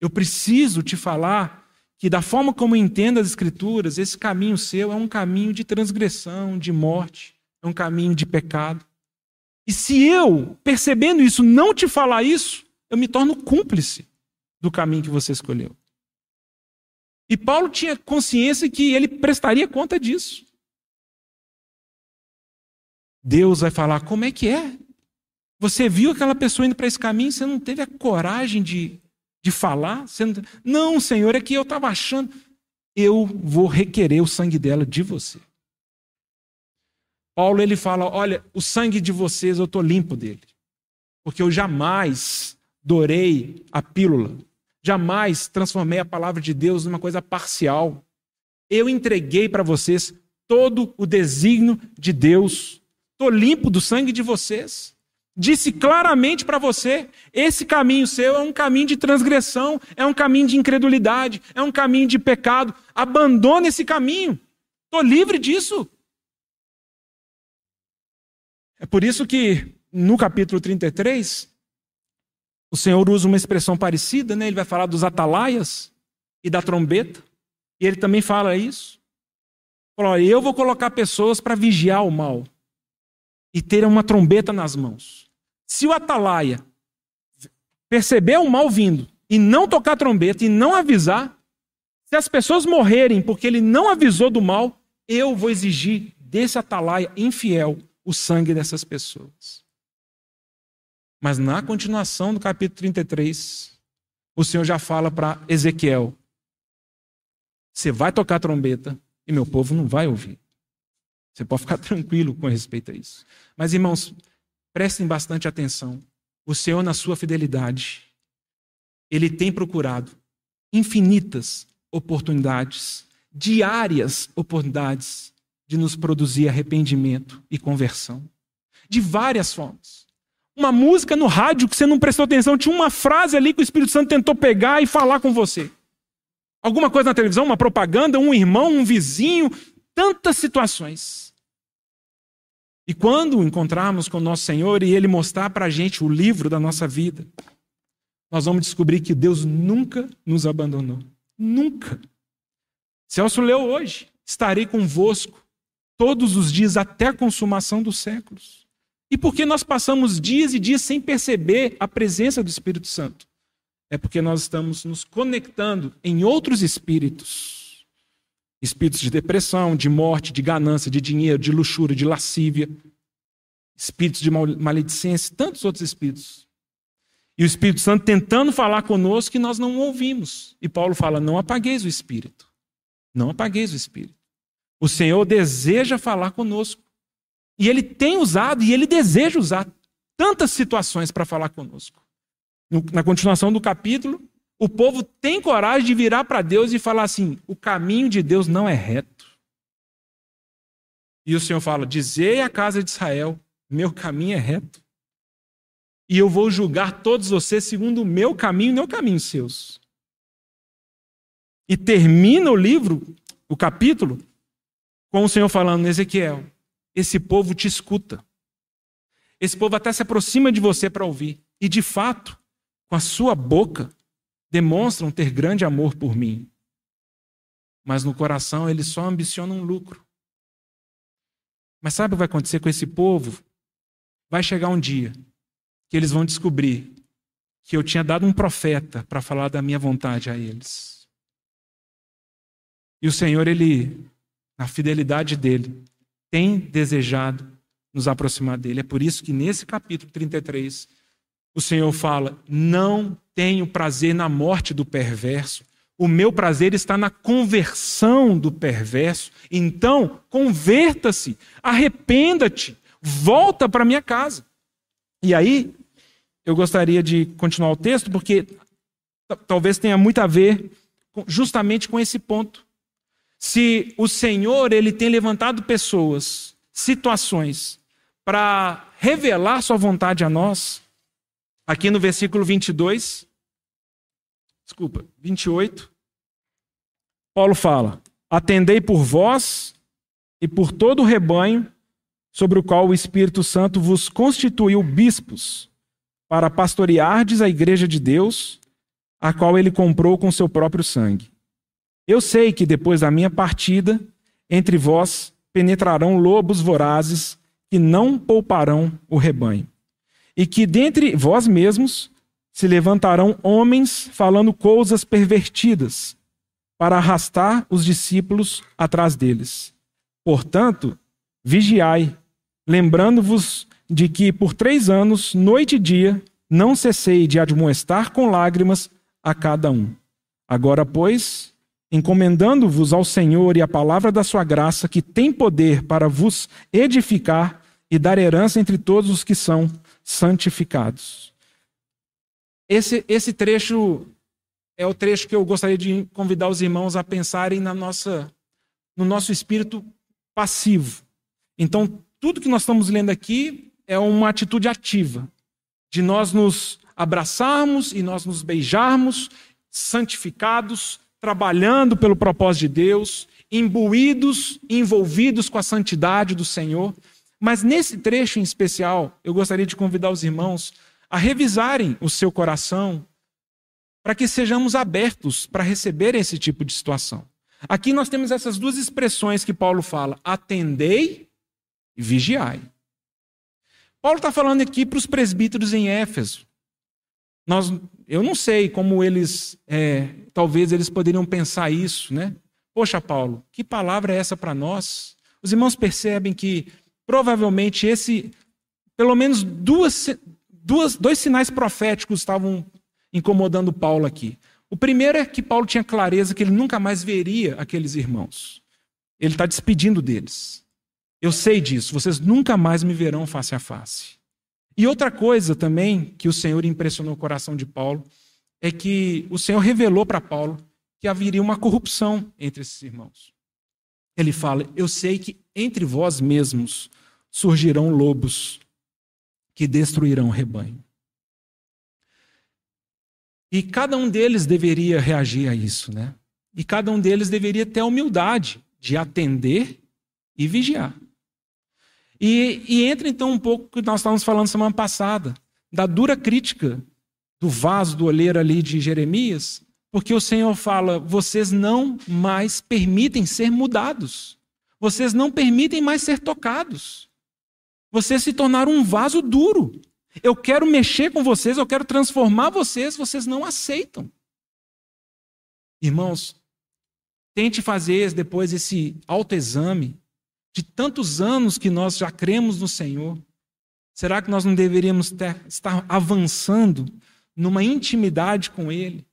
Eu preciso te falar que, da forma como entendo as Escrituras, esse caminho seu é um caminho de transgressão, de morte, é um caminho de pecado. E se eu, percebendo isso, não te falar isso, eu me torno cúmplice do caminho que você escolheu. E Paulo tinha consciência que ele prestaria conta disso. Deus vai falar: como é que é? Você viu aquela pessoa indo para esse caminho, você não teve a coragem de, de falar? Você não... não, Senhor, é que eu estava achando. Eu vou requerer o sangue dela de você. Paulo ele fala: olha, o sangue de vocês eu estou limpo dele, porque eu jamais dorei a pílula, jamais transformei a palavra de Deus numa coisa parcial. Eu entreguei para vocês todo o desígnio de Deus. Estou limpo do sangue de vocês. Disse claramente para você: esse caminho seu é um caminho de transgressão, é um caminho de incredulidade, é um caminho de pecado. Abandone esse caminho. Estou livre disso. É por isso que no capítulo 33, o Senhor usa uma expressão parecida, né? ele vai falar dos atalaias e da trombeta, e ele também fala isso. Fala, eu vou colocar pessoas para vigiar o mal e ter uma trombeta nas mãos. Se o atalaia perceber o mal vindo e não tocar trombeta e não avisar, se as pessoas morrerem porque ele não avisou do mal, eu vou exigir desse atalaia infiel o sangue dessas pessoas. Mas na continuação do capítulo 33, o Senhor já fala para Ezequiel: Você vai tocar trombeta e meu povo não vai ouvir. Você pode ficar tranquilo com respeito a isso. Mas, irmãos, prestem bastante atenção. O Senhor, na sua fidelidade, ele tem procurado infinitas oportunidades, diárias oportunidades de nos produzir arrependimento e conversão. De várias formas. Uma música no rádio que você não prestou atenção, tinha uma frase ali que o Espírito Santo tentou pegar e falar com você. Alguma coisa na televisão, uma propaganda, um irmão, um vizinho, tantas situações. E quando encontrarmos com o nosso Senhor e Ele mostrar para a gente o livro da nossa vida, nós vamos descobrir que Deus nunca nos abandonou. Nunca. Celso leu hoje: estarei convosco todos os dias até a consumação dos séculos. E por que nós passamos dias e dias sem perceber a presença do Espírito Santo? É porque nós estamos nos conectando em outros espíritos. Espíritos de depressão, de morte, de ganância, de dinheiro, de luxúria, de lascívia, espíritos de maledicência, tantos outros espíritos. E o Espírito Santo tentando falar conosco e nós não ouvimos. E Paulo fala: não apagueis o espírito. Não apagueis o espírito. O Senhor deseja falar conosco. E Ele tem usado e Ele deseja usar tantas situações para falar conosco. Na continuação do capítulo, o povo tem coragem de virar para Deus e falar assim: o caminho de Deus não é reto. E o Senhor fala: Dizei à casa de Israel: meu caminho é reto. E eu vou julgar todos vocês segundo o meu caminho e não o caminho seus. E termina o livro, o capítulo, com o Senhor falando, Ezequiel, esse povo te escuta. Esse povo até se aproxima de você para ouvir. E de fato, com a sua boca, demonstram ter grande amor por mim. Mas no coração eles só ambicionam lucro. Mas sabe o que vai acontecer com esse povo? Vai chegar um dia que eles vão descobrir que eu tinha dado um profeta para falar da minha vontade a eles. E o Senhor, ele na fidelidade dele, tem desejado nos aproximar dele. É por isso que nesse capítulo 33, o Senhor fala: Não tenho prazer na morte do perverso, o meu prazer está na conversão do perverso. Então, converta-se, arrependa-te, volta para minha casa. E aí, eu gostaria de continuar o texto, porque talvez tenha muito a ver justamente com esse ponto. Se o Senhor ele tem levantado pessoas, situações, para revelar sua vontade a nós, aqui no versículo 22, desculpa, 28, Paulo fala: Atendei por vós e por todo o rebanho sobre o qual o Espírito Santo vos constituiu bispos, para pastoreardes a igreja de Deus, a qual ele comprou com seu próprio sangue. Eu sei que depois da minha partida, entre vós penetrarão lobos vorazes que não pouparão o rebanho, e que dentre vós mesmos se levantarão homens falando coisas pervertidas, para arrastar os discípulos atrás deles. Portanto, vigiai, lembrando-vos de que por três anos, noite e dia, não cessei de admoestar com lágrimas a cada um. Agora, pois, encomendando-vos ao Senhor e a palavra da sua graça, que tem poder para vos edificar e dar herança entre todos os que são santificados. Esse, esse trecho é o trecho que eu gostaria de convidar os irmãos a pensarem na nossa, no nosso espírito passivo. Então, tudo que nós estamos lendo aqui é uma atitude ativa, de nós nos abraçarmos e nós nos beijarmos, santificados, trabalhando pelo propósito de Deus, imbuídos, envolvidos com a santidade do Senhor. Mas nesse trecho em especial, eu gostaria de convidar os irmãos a revisarem o seu coração para que sejamos abertos para receber esse tipo de situação. Aqui nós temos essas duas expressões que Paulo fala: atendei e vigiai. Paulo está falando aqui para os presbíteros em Éfeso. Nós, eu não sei como eles, é, talvez eles poderiam pensar isso, né? Poxa, Paulo, que palavra é essa para nós? Os irmãos percebem que provavelmente esse, pelo menos duas, duas, dois sinais proféticos estavam incomodando Paulo aqui. O primeiro é que Paulo tinha clareza que ele nunca mais veria aqueles irmãos. Ele está despedindo deles. Eu sei disso, vocês nunca mais me verão face a face. E outra coisa também que o Senhor impressionou o coração de Paulo é que o Senhor revelou para Paulo que haveria uma corrupção entre esses irmãos. Ele fala: Eu sei que entre vós mesmos surgirão lobos que destruirão o rebanho. E cada um deles deveria reagir a isso, né? E cada um deles deveria ter a humildade de atender e vigiar. E, e entra então um pouco que nós estávamos falando semana passada, da dura crítica do vaso do olheiro ali de Jeremias, porque o Senhor fala: vocês não mais permitem ser mudados, vocês não permitem mais ser tocados. Vocês se tornaram um vaso duro. Eu quero mexer com vocês, eu quero transformar vocês, vocês não aceitam. Irmãos, tente fazer depois esse autoexame de tantos anos que nós já cremos no Senhor. Será que nós não deveríamos ter, estar avançando numa intimidade com Ele,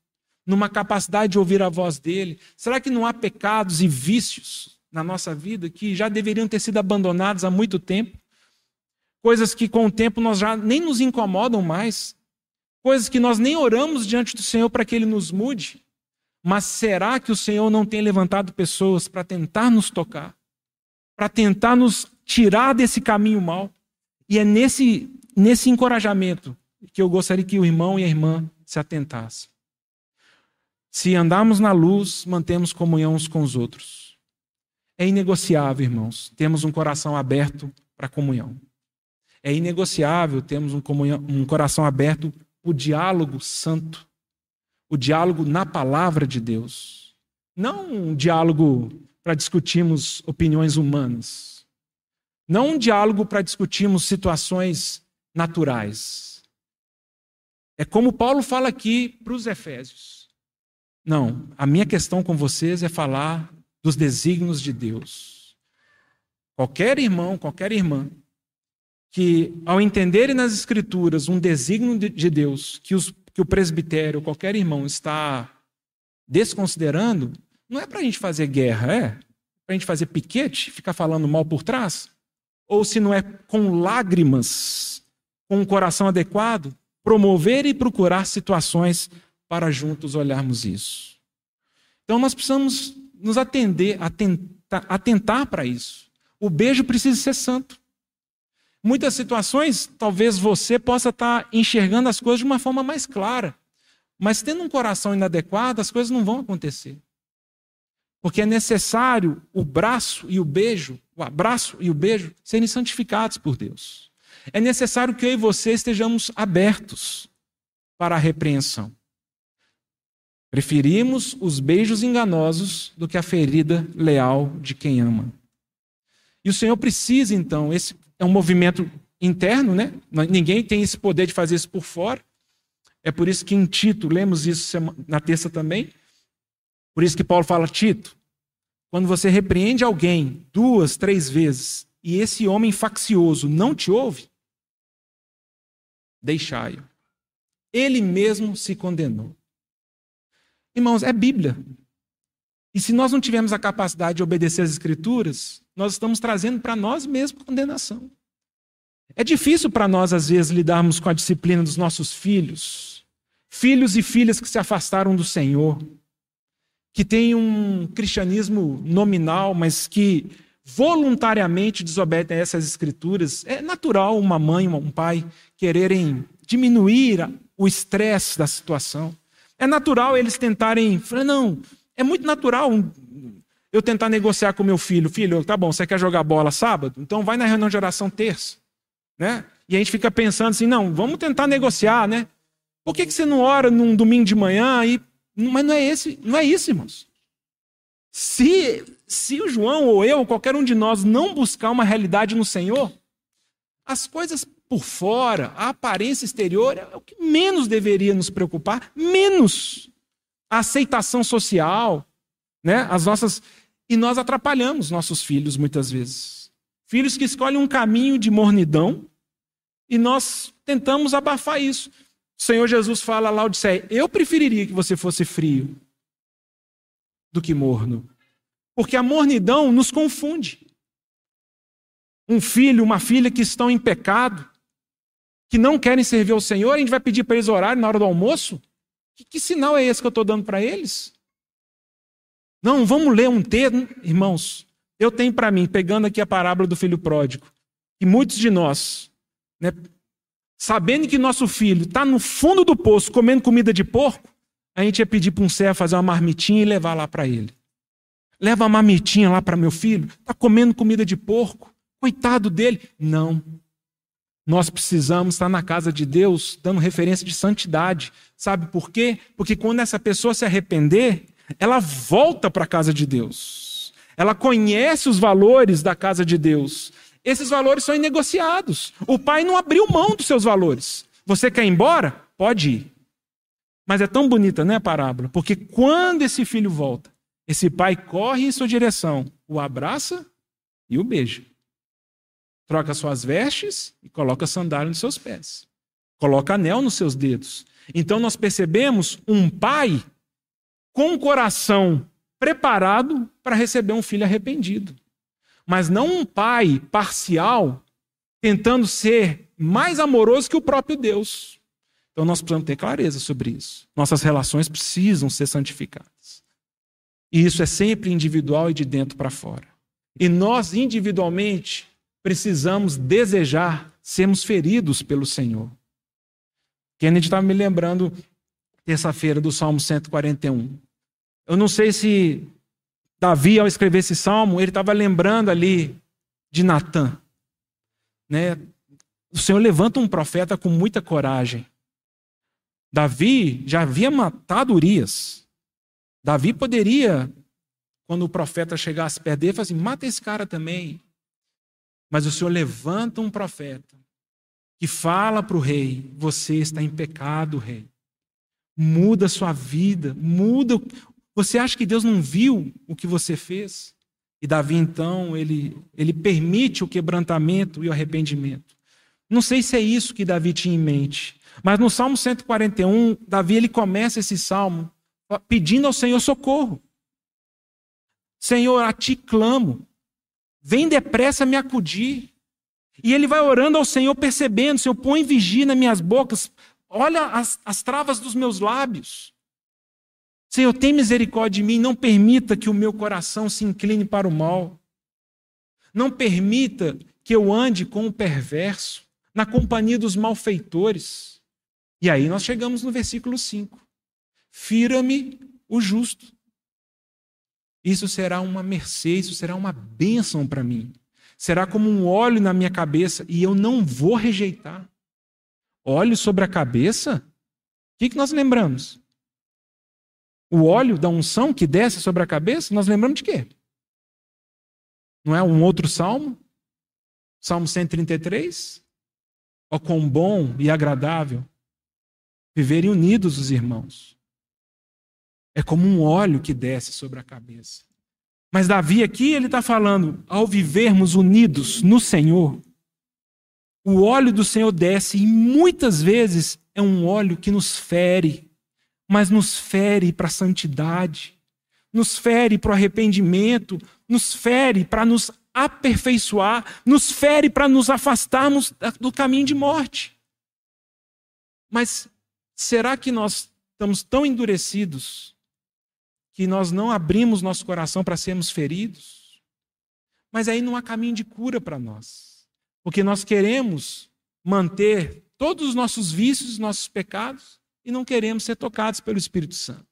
numa capacidade de ouvir a voz dele? Será que não há pecados e vícios na nossa vida que já deveriam ter sido abandonados há muito tempo? coisas que com o tempo nós já nem nos incomodam mais, coisas que nós nem oramos diante do Senhor para que Ele nos mude. Mas será que o Senhor não tem levantado pessoas para tentar nos tocar, para tentar nos tirar desse caminho mal? E é nesse, nesse encorajamento que eu gostaria que o irmão e a irmã se atentassem. Se andarmos na luz, mantemos comunhão uns com os outros. É inegociável, irmãos, temos um coração aberto para comunhão. É inegociável termos um, comunhão, um coração aberto o diálogo santo, o diálogo na palavra de Deus. Não um diálogo para discutirmos opiniões humanas. Não um diálogo para discutirmos situações naturais. É como Paulo fala aqui para os Efésios. Não, a minha questão com vocês é falar dos desígnios de Deus. qualquer irmão, qualquer irmã, que ao entenderem nas Escrituras um desígnio de Deus que, os, que o presbitério, qualquer irmão, está desconsiderando, não é para a gente fazer guerra, é? Para a gente fazer piquete, ficar falando mal por trás? Ou se não é com lágrimas, com um coração adequado, promover e procurar situações para juntos olharmos isso. Então nós precisamos nos atender, atentar, atentar para isso. O beijo precisa ser santo. Muitas situações, talvez você possa estar enxergando as coisas de uma forma mais clara. Mas tendo um coração inadequado, as coisas não vão acontecer. Porque é necessário o braço e o beijo, o abraço e o beijo, serem santificados por Deus. É necessário que eu e você estejamos abertos para a repreensão. Preferimos os beijos enganosos do que a ferida leal de quem ama. E o Senhor precisa, então, esse é um movimento interno, né? Ninguém tem esse poder de fazer isso por fora. É por isso que em Tito, lemos isso na terça também. Por isso que Paulo fala, Tito, quando você repreende alguém duas, três vezes e esse homem faccioso não te ouve, deixai-o. Ele mesmo se condenou. Irmãos, é Bíblia. E se nós não tivermos a capacidade de obedecer às Escrituras, nós estamos trazendo para nós mesmos condenação. É difícil para nós, às vezes, lidarmos com a disciplina dos nossos filhos, filhos e filhas que se afastaram do Senhor, que têm um cristianismo nominal, mas que voluntariamente desobedecem às Escrituras. É natural uma mãe, um pai quererem diminuir o estresse da situação. É natural eles tentarem. Falar, não, é muito natural eu tentar negociar com meu filho. Filho, tá bom, você quer jogar bola sábado? Então vai na reunião de oração terça. Né? E a gente fica pensando assim, não, vamos tentar negociar, né? Por que, que você não ora num domingo de manhã? E... Mas não é, esse, não é isso, irmãos. Se, se o João ou eu, ou qualquer um de nós, não buscar uma realidade no Senhor, as coisas por fora, a aparência exterior, é o que menos deveria nos preocupar, menos a aceitação social, né? As nossas e nós atrapalhamos nossos filhos muitas vezes. Filhos que escolhem um caminho de mornidão e nós tentamos abafar isso. O Senhor Jesus fala lá Odisseia, eu preferiria que você fosse frio do que morno. Porque a mornidão nos confunde. Um filho, uma filha que estão em pecado, que não querem servir ao Senhor, a gente vai pedir para eles orarem na hora do almoço? Que, que sinal é esse que eu estou dando para eles? Não, vamos ler um texto. Irmãos, eu tenho para mim, pegando aqui a parábola do filho pródigo, e muitos de nós, né, sabendo que nosso filho está no fundo do poço comendo comida de porco, a gente ia pedir para um servo fazer uma marmitinha e levar lá para ele. Leva uma marmitinha lá para meu filho, está comendo comida de porco, coitado dele. Não. Nós precisamos estar na casa de Deus dando referência de santidade. Sabe por quê? Porque quando essa pessoa se arrepender, ela volta para a casa de Deus. Ela conhece os valores da casa de Deus. Esses valores são inegociados. O pai não abriu mão dos seus valores. Você quer ir embora? Pode ir. Mas é tão bonita, né, a parábola? Porque quando esse filho volta, esse pai corre em sua direção, o abraça e o beija. Troca suas vestes e coloca sandália nos seus pés. Coloca anel nos seus dedos. Então nós percebemos um pai com o coração preparado para receber um filho arrependido. Mas não um pai parcial tentando ser mais amoroso que o próprio Deus. Então nós precisamos ter clareza sobre isso. Nossas relações precisam ser santificadas. E isso é sempre individual e de dentro para fora. E nós, individualmente, precisamos desejar sermos feridos pelo Senhor. Kennedy estava me lembrando terça-feira do Salmo 141. Eu não sei se Davi, ao escrever esse salmo, ele estava lembrando ali de Natã. Né? O Senhor levanta um profeta com muita coragem. Davi já havia matado Urias. Davi poderia, quando o profeta chegasse perto dele, falar assim: mata esse cara também. Mas o Senhor levanta um profeta que fala para o rei: você está em pecado, rei. Muda a sua vida, muda. Você acha que Deus não viu o que você fez? E Davi, então, ele, ele permite o quebrantamento e o arrependimento. Não sei se é isso que Davi tinha em mente, mas no Salmo 141, Davi ele começa esse salmo pedindo ao Senhor socorro. Senhor, a ti clamo, vem depressa me acudir. E ele vai orando ao Senhor, percebendo: Senhor, põe vigia nas minhas bocas, olha as, as travas dos meus lábios. Senhor, tem misericórdia de mim, não permita que o meu coração se incline para o mal. Não permita que eu ande com o perverso, na companhia dos malfeitores. E aí nós chegamos no versículo 5. Fira-me o justo. Isso será uma mercê, isso será uma bênção para mim. Será como um óleo na minha cabeça e eu não vou rejeitar. Óleo sobre a cabeça? O que, que nós lembramos? O óleo da unção que desce sobre a cabeça, nós lembramos de quê? Não é um outro salmo? Salmo 133? Ó, quão bom e agradável viverem unidos os irmãos. É como um óleo que desce sobre a cabeça. Mas Davi aqui ele está falando, ao vivermos unidos no Senhor, o óleo do Senhor desce e muitas vezes é um óleo que nos fere, mas nos fere para a santidade, nos fere para o arrependimento, nos fere para nos aperfeiçoar, nos fere para nos afastarmos do caminho de morte. Mas será que nós estamos tão endurecidos que nós não abrimos nosso coração para sermos feridos. Mas aí não há caminho de cura para nós. Porque nós queremos manter todos os nossos vícios, nossos pecados, e não queremos ser tocados pelo Espírito Santo.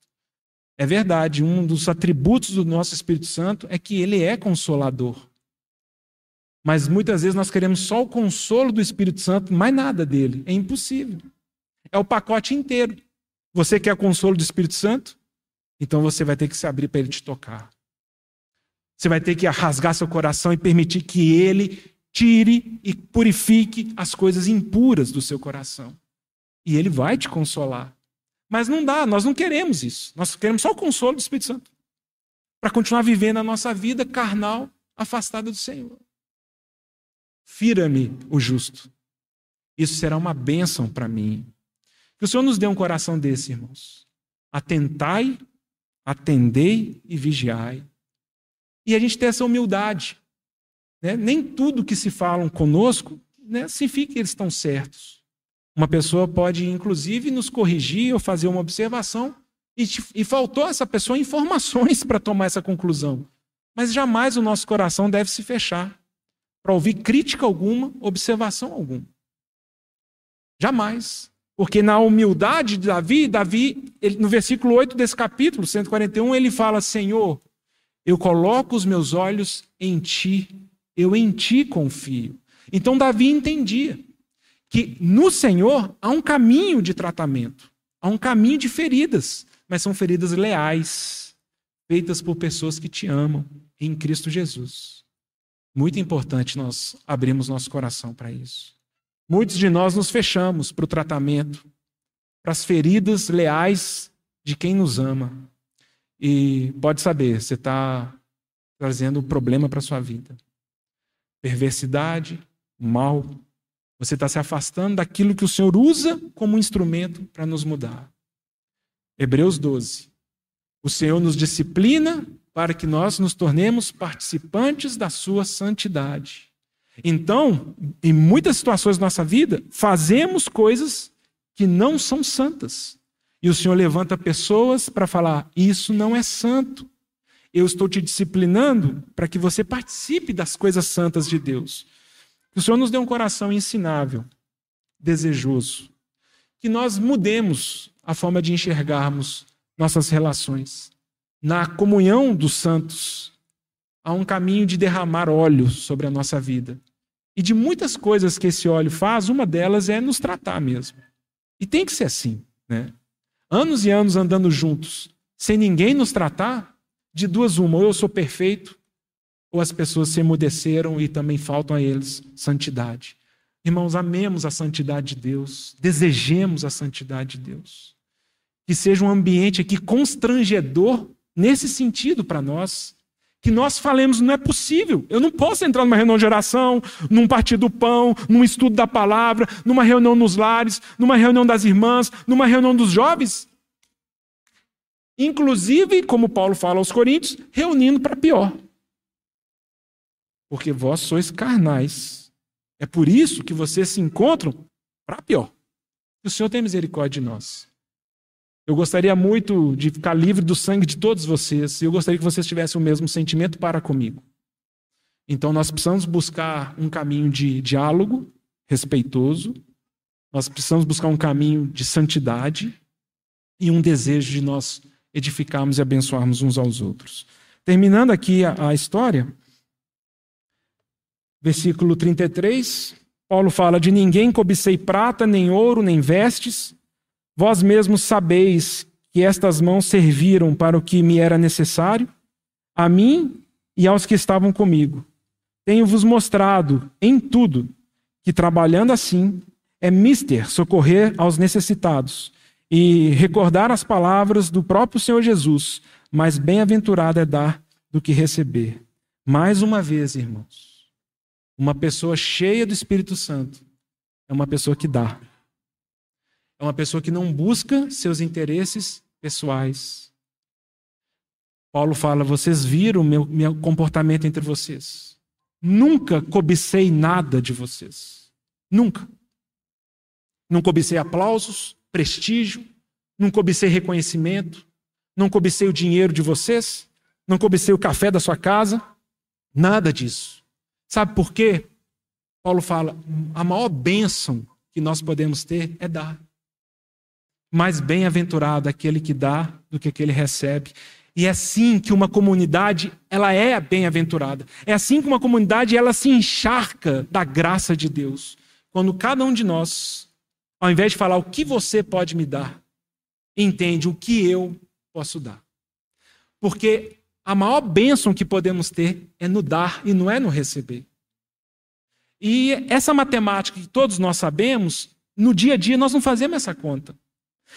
É verdade, um dos atributos do nosso Espírito Santo é que ele é consolador. Mas muitas vezes nós queremos só o consolo do Espírito Santo, mais nada dele. É impossível. É o pacote inteiro. Você quer consolo do Espírito Santo? Então você vai ter que se abrir para ele te tocar. Você vai ter que rasgar seu coração e permitir que ele tire e purifique as coisas impuras do seu coração. E ele vai te consolar. Mas não dá, nós não queremos isso. Nós queremos só o consolo do Espírito Santo. Para continuar vivendo a nossa vida carnal, afastada do Senhor. Fira-me o justo. Isso será uma bênção para mim. Que o Senhor nos dê um coração desse, irmãos. Atentai atendei e vigiai. E a gente tem essa humildade. Né? Nem tudo que se falam conosco né, significa que eles estão certos. Uma pessoa pode, inclusive, nos corrigir ou fazer uma observação e, e faltou essa pessoa informações para tomar essa conclusão. Mas jamais o nosso coração deve se fechar para ouvir crítica alguma, observação alguma. Jamais. Porque na humildade de Davi, Davi, ele, no versículo 8 desse capítulo 141, ele fala: Senhor, eu coloco os meus olhos em ti, eu em ti confio. Então Davi entendia que no Senhor há um caminho de tratamento, há um caminho de feridas, mas são feridas leais, feitas por pessoas que te amam em Cristo Jesus. Muito importante nós abrirmos nosso coração para isso. Muitos de nós nos fechamos para o tratamento, para as feridas leais de quem nos ama. E pode saber, você está trazendo problema para a sua vida. Perversidade, mal. Você está se afastando daquilo que o Senhor usa como instrumento para nos mudar. Hebreus 12. O Senhor nos disciplina para que nós nos tornemos participantes da sua santidade. Então, em muitas situações da nossa vida, fazemos coisas que não são santas. E o Senhor levanta pessoas para falar: Isso não é santo. Eu estou te disciplinando para que você participe das coisas santas de Deus. Que o Senhor nos dê um coração ensinável, desejoso. Que nós mudemos a forma de enxergarmos nossas relações. Na comunhão dos santos, há um caminho de derramar óleo sobre a nossa vida. E de muitas coisas que esse óleo faz, uma delas é nos tratar mesmo. E tem que ser assim, né? Anos e anos andando juntos, sem ninguém nos tratar, de duas uma, ou eu sou perfeito, ou as pessoas se emudeceram e também faltam a eles santidade. Irmãos, amemos a santidade de Deus, desejemos a santidade de Deus. Que seja um ambiente aqui constrangedor nesse sentido para nós, que nós falemos, não é possível. Eu não posso entrar numa reunião de oração, num partido do pão, num estudo da palavra, numa reunião nos lares, numa reunião das irmãs, numa reunião dos jovens. Inclusive, como Paulo fala aos Coríntios, reunindo para pior. Porque vós sois carnais. É por isso que vocês se encontram para pior. o Senhor tem misericórdia de nós. Eu gostaria muito de ficar livre do sangue de todos vocês, e eu gostaria que vocês tivessem o mesmo sentimento para comigo. Então, nós precisamos buscar um caminho de diálogo respeitoso, nós precisamos buscar um caminho de santidade e um desejo de nós edificarmos e abençoarmos uns aos outros. Terminando aqui a, a história, versículo 33, Paulo fala: De ninguém cobicei prata, nem ouro, nem vestes Vós mesmos sabeis que estas mãos serviram para o que me era necessário, a mim e aos que estavam comigo. Tenho-vos mostrado em tudo que, trabalhando assim, é mister socorrer aos necessitados e recordar as palavras do próprio Senhor Jesus, mais bem-aventurado é dar do que receber. Mais uma vez, irmãos, uma pessoa cheia do Espírito Santo é uma pessoa que dá. É uma pessoa que não busca seus interesses pessoais. Paulo fala: vocês viram meu, meu comportamento entre vocês. Nunca cobicei nada de vocês. Nunca. Não cobicei aplausos, prestígio, não cobicei reconhecimento, não cobicei o dinheiro de vocês, não cobicei o café da sua casa, nada disso. Sabe por quê? Paulo fala: a maior bênção que nós podemos ter é dar mais bem-aventurado aquele que dá do que aquele que recebe. E é assim que uma comunidade ela é bem-aventurada. É assim que uma comunidade ela se encharca da graça de Deus. Quando cada um de nós, ao invés de falar o que você pode me dar, entende o que eu posso dar. Porque a maior bênção que podemos ter é no dar e não é no receber. E essa matemática que todos nós sabemos, no dia a dia nós não fazemos essa conta.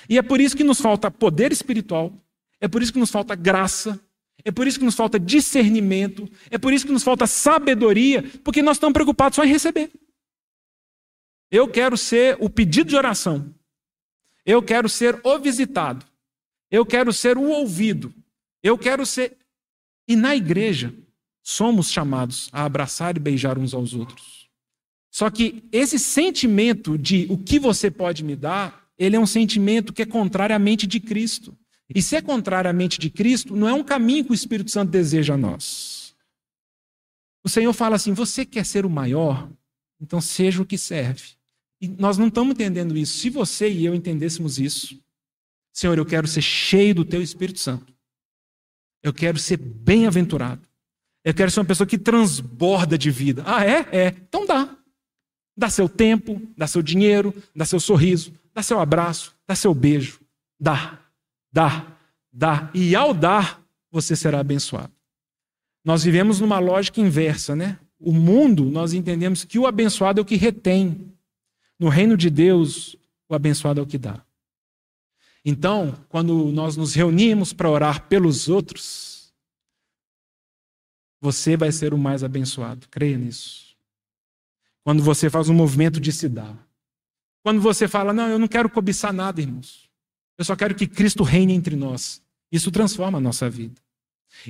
E é por isso que nos falta poder espiritual, é por isso que nos falta graça, é por isso que nos falta discernimento, é por isso que nos falta sabedoria, porque nós estamos preocupados só em receber. Eu quero ser o pedido de oração. Eu quero ser o visitado. Eu quero ser o ouvido. Eu quero ser. E na igreja, somos chamados a abraçar e beijar uns aos outros. Só que esse sentimento de o que você pode me dar ele é um sentimento que é contrário à mente de Cristo. E se é contrário à mente de Cristo, não é um caminho que o Espírito Santo deseja a nós. O Senhor fala assim: você quer ser o maior? Então seja o que serve. E nós não estamos entendendo isso. Se você e eu entendêssemos isso, Senhor, eu quero ser cheio do teu Espírito Santo. Eu quero ser bem-aventurado. Eu quero ser uma pessoa que transborda de vida. Ah, é? É. Então dá. Dá seu tempo, dá seu dinheiro, dá seu sorriso, dá seu abraço, dá seu beijo. Dá, dá, dá. E ao dar, você será abençoado. Nós vivemos numa lógica inversa, né? O mundo, nós entendemos que o abençoado é o que retém. No reino de Deus, o abençoado é o que dá. Então, quando nós nos reunimos para orar pelos outros, você vai ser o mais abençoado. Creia nisso. Quando você faz um movimento de se dar. Quando você fala, não, eu não quero cobiçar nada, irmãos. Eu só quero que Cristo reine entre nós. Isso transforma a nossa vida.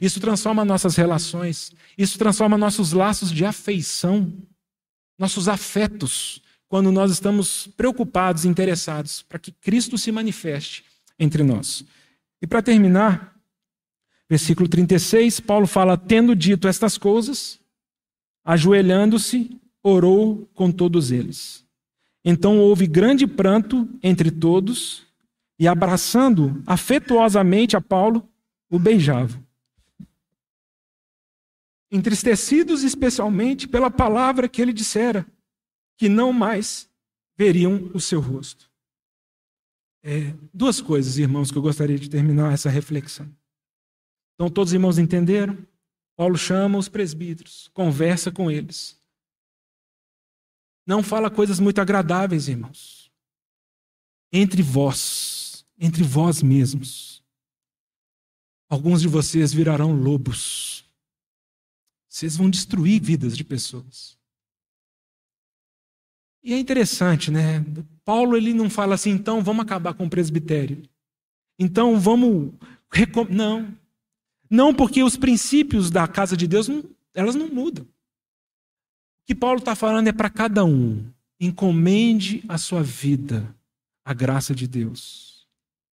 Isso transforma nossas relações. Isso transforma nossos laços de afeição, nossos afetos, quando nós estamos preocupados, interessados para que Cristo se manifeste entre nós. E para terminar, versículo 36, Paulo fala: Tendo dito estas coisas, ajoelhando-se, orou com todos eles. Então houve grande pranto entre todos, e abraçando afetuosamente a Paulo, o beijavam. Entristecidos especialmente pela palavra que ele dissera, que não mais veriam o seu rosto. É, duas coisas, irmãos, que eu gostaria de terminar essa reflexão. Então, todos os irmãos entenderam? Paulo chama os presbíteros, conversa com eles. Não fala coisas muito agradáveis, irmãos. Entre vós, entre vós mesmos, alguns de vocês virarão lobos. Vocês vão destruir vidas de pessoas. E é interessante, né? Paulo ele não fala assim, então vamos acabar com o presbitério. Então vamos. Não. Não, porque os princípios da casa de Deus, não, elas não mudam. O que Paulo está falando é para cada um. Encomende a sua vida à graça de Deus.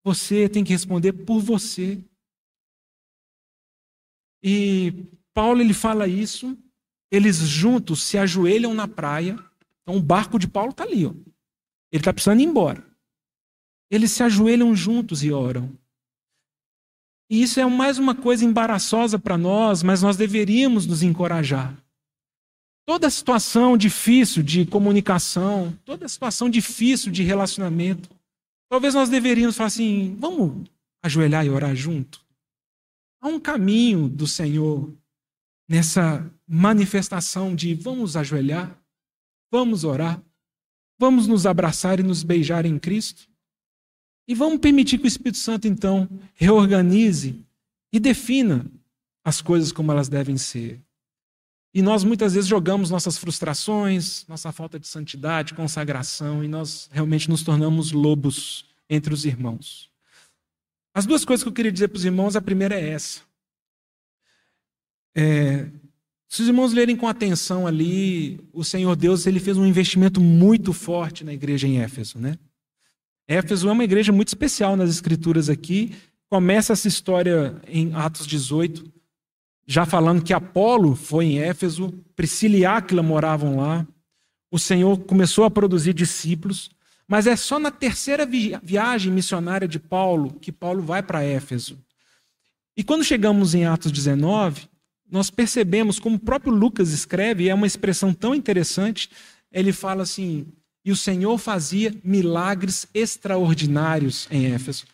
Você tem que responder por você. E Paulo ele fala isso, eles juntos se ajoelham na praia. Então o barco de Paulo está ali, ó. ele está precisando ir embora. Eles se ajoelham juntos e oram. E isso é mais uma coisa embaraçosa para nós, mas nós deveríamos nos encorajar. Toda situação difícil de comunicação, toda situação difícil de relacionamento, talvez nós deveríamos falar assim: vamos ajoelhar e orar junto? Há um caminho do Senhor nessa manifestação de vamos ajoelhar, vamos orar, vamos nos abraçar e nos beijar em Cristo. E vamos permitir que o Espírito Santo, então, reorganize e defina as coisas como elas devem ser. E nós muitas vezes jogamos nossas frustrações, nossa falta de santidade, consagração, e nós realmente nos tornamos lobos entre os irmãos. As duas coisas que eu queria dizer para os irmãos, a primeira é essa. É, se os irmãos lerem com atenção ali, o Senhor Deus ele fez um investimento muito forte na igreja em Éfeso, né? Éfeso é uma igreja muito especial nas escrituras aqui. Começa essa história em Atos 18, já falando que Apolo foi em Éfeso, Priscila e Áquila moravam lá. O Senhor começou a produzir discípulos. Mas é só na terceira viagem missionária de Paulo que Paulo vai para Éfeso. E quando chegamos em Atos 19, nós percebemos, como o próprio Lucas escreve, e é uma expressão tão interessante, ele fala assim: e o Senhor fazia milagres extraordinários em Éfeso.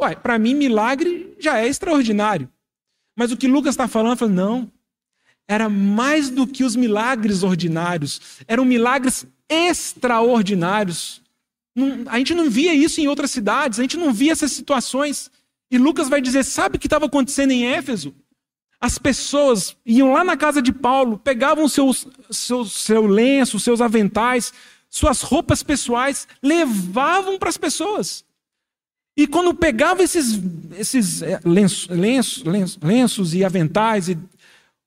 Uai, para mim, milagre já é extraordinário. Mas o que Lucas está falando, fala, não, era mais do que os milagres ordinários, eram milagres extraordinários a gente não via isso em outras cidades, a gente não via essas situações. E Lucas vai dizer: sabe o que estava acontecendo em Éfeso? As pessoas iam lá na casa de Paulo, pegavam seus, seus, seu lenço, seus aventais, suas roupas pessoais, levavam para as pessoas. E quando pegavam esses, esses é, lenços, lenços, lenços, lenços e aventais, e,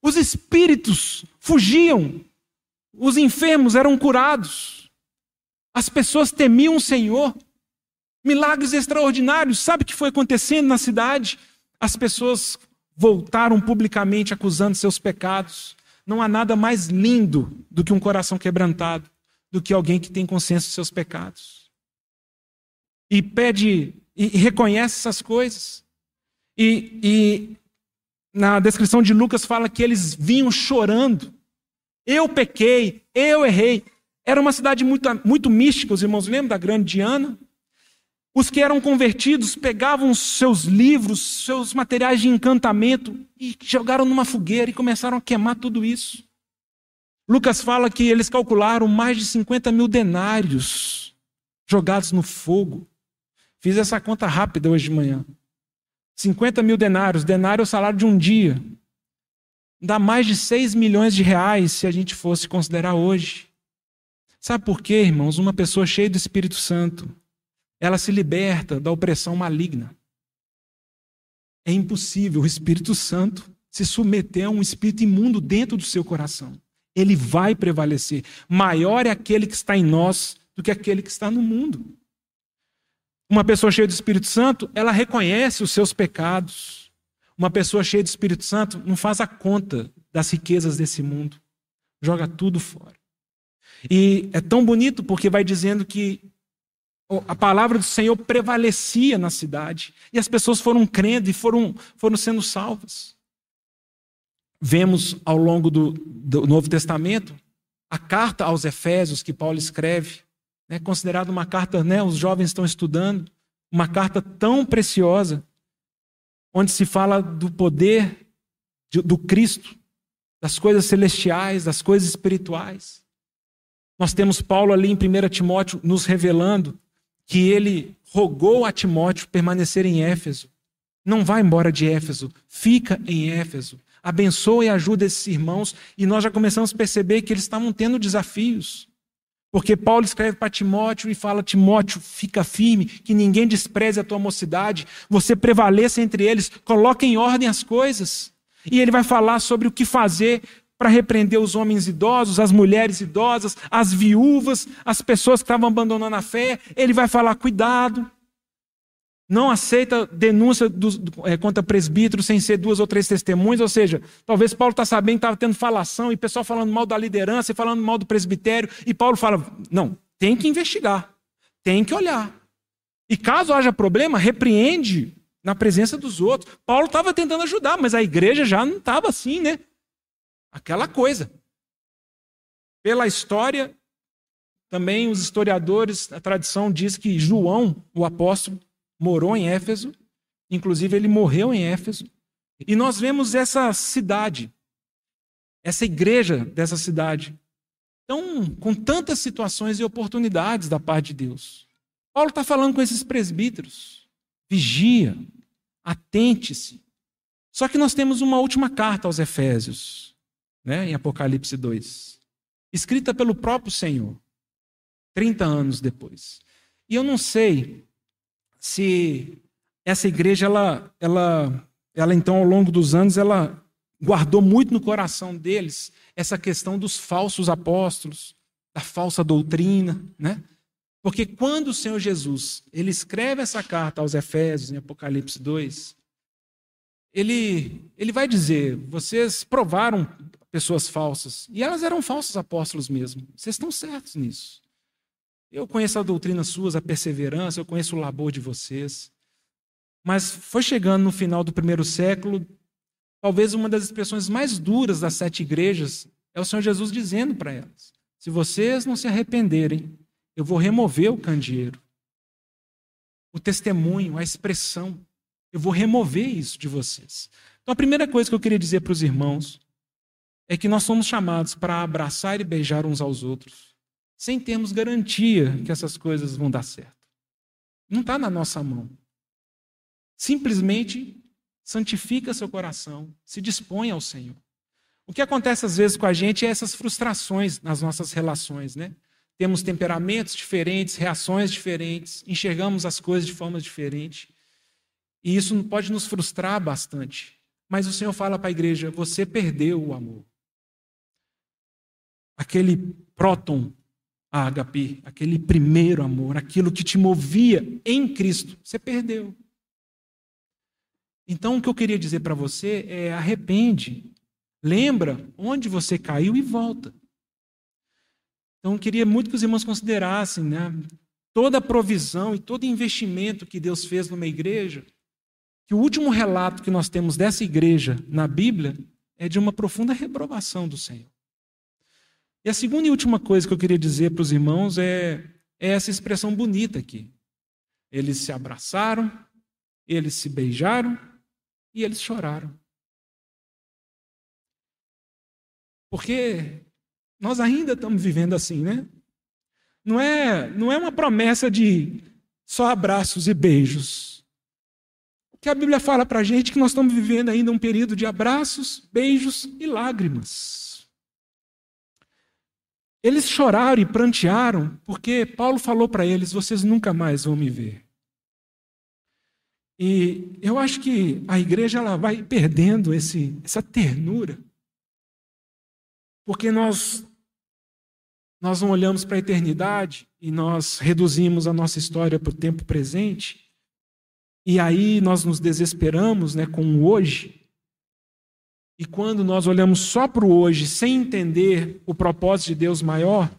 os espíritos fugiam, os enfermos eram curados. As pessoas temiam o Senhor. Milagres extraordinários. Sabe o que foi acontecendo na cidade? As pessoas voltaram publicamente acusando seus pecados. Não há nada mais lindo do que um coração quebrantado, do que alguém que tem consciência dos seus pecados. E pede e reconhece essas coisas. E, e na descrição de Lucas fala que eles vinham chorando. Eu pequei, eu errei. Era uma cidade muito, muito mística, os irmãos lembram da grande Diana? Os que eram convertidos pegavam seus livros, seus materiais de encantamento e jogaram numa fogueira e começaram a queimar tudo isso. Lucas fala que eles calcularam mais de 50 mil denários jogados no fogo. Fiz essa conta rápida hoje de manhã. 50 mil denários, denário é o salário de um dia. Dá mais de 6 milhões de reais se a gente fosse considerar hoje. Sabe por quê, irmãos? Uma pessoa cheia do Espírito Santo, ela se liberta da opressão maligna. É impossível o Espírito Santo se submeter a um espírito imundo dentro do seu coração. Ele vai prevalecer. Maior é aquele que está em nós do que aquele que está no mundo. Uma pessoa cheia do Espírito Santo, ela reconhece os seus pecados. Uma pessoa cheia do Espírito Santo não faz a conta das riquezas desse mundo. Joga tudo fora. E é tão bonito porque vai dizendo que a palavra do Senhor prevalecia na cidade e as pessoas foram crendo e foram, foram sendo salvas. Vemos ao longo do, do Novo Testamento a carta aos Efésios que Paulo escreve, né, considerada uma carta, né, os jovens estão estudando, uma carta tão preciosa, onde se fala do poder de, do Cristo, das coisas celestiais, das coisas espirituais. Nós temos Paulo ali em 1 Timóteo nos revelando que ele rogou a Timóteo permanecer em Éfeso. Não vá embora de Éfeso, fica em Éfeso. abençoa e ajuda esses irmãos. E nós já começamos a perceber que eles estavam tendo desafios. Porque Paulo escreve para Timóteo e fala: Timóteo, fica firme, que ninguém despreze a tua mocidade, você prevaleça entre eles, coloque em ordem as coisas. E ele vai falar sobre o que fazer para repreender os homens idosos, as mulheres idosas, as viúvas, as pessoas que estavam abandonando a fé. Ele vai falar: cuidado, não aceita denúncia é, contra presbítero sem ser duas ou três testemunhas, ou seja, talvez Paulo está sabendo que estava tendo falação e pessoal falando mal da liderança e falando mal do presbitério, e Paulo fala: não, tem que investigar, tem que olhar. E caso haja problema, repreende na presença dos outros. Paulo estava tentando ajudar, mas a igreja já não estava assim, né? Aquela coisa. Pela história, também os historiadores, a tradição diz que João, o apóstolo, morou em Éfeso, inclusive ele morreu em Éfeso. E nós vemos essa cidade, essa igreja dessa cidade, tão, com tantas situações e oportunidades da parte de Deus. Paulo está falando com esses presbíteros: vigia, atente-se. Só que nós temos uma última carta aos Efésios, né, em Apocalipse 2, escrita pelo próprio Senhor, 30 anos depois. E eu não sei se essa igreja, ela, ela, ela então, ao longo dos anos, ela guardou muito no coração deles essa questão dos falsos apóstolos, da falsa doutrina, né? Porque quando o Senhor Jesus, ele escreve essa carta aos Efésios, em Apocalipse 2, ele, ele vai dizer: vocês provaram pessoas falsas, e elas eram falsos apóstolos mesmo, vocês estão certos nisso. Eu conheço a doutrina suas, a perseverança, eu conheço o labor de vocês. Mas foi chegando no final do primeiro século, talvez uma das expressões mais duras das sete igrejas é o Senhor Jesus dizendo para elas: se vocês não se arrependerem, eu vou remover o candeeiro, o testemunho, a expressão. Eu vou remover isso de vocês. Então, a primeira coisa que eu queria dizer para os irmãos é que nós somos chamados para abraçar e beijar uns aos outros sem termos garantia que essas coisas vão dar certo. Não está na nossa mão. Simplesmente santifica seu coração, se dispõe ao Senhor. O que acontece às vezes com a gente é essas frustrações nas nossas relações, né? Temos temperamentos diferentes, reações diferentes, enxergamos as coisas de forma diferente. E isso pode nos frustrar bastante. Mas o Senhor fala para a igreja: você perdeu o amor. Aquele próton a agape, aquele primeiro amor, aquilo que te movia em Cristo, você perdeu. Então, o que eu queria dizer para você é: arrepende, lembra onde você caiu e volta. Então, eu queria muito que os irmãos considerassem né, toda a provisão e todo investimento que Deus fez numa igreja, que o último relato que nós temos dessa igreja na Bíblia é de uma profunda reprovação do Senhor. E a segunda e última coisa que eu queria dizer para os irmãos é, é essa expressão bonita aqui. Eles se abraçaram, eles se beijaram e eles choraram. Porque nós ainda estamos vivendo assim, né? Não é, não é uma promessa de só abraços e beijos. O que a Bíblia fala para a gente é que nós estamos vivendo ainda um período de abraços, beijos e lágrimas. Eles choraram e prantearam porque Paulo falou para eles: vocês nunca mais vão me ver. E eu acho que a igreja ela vai perdendo esse, essa ternura, porque nós nós não olhamos para a eternidade e nós reduzimos a nossa história para o tempo presente. E aí nós nos desesperamos, né, com o hoje. E quando nós olhamos só para o hoje, sem entender o propósito de Deus maior,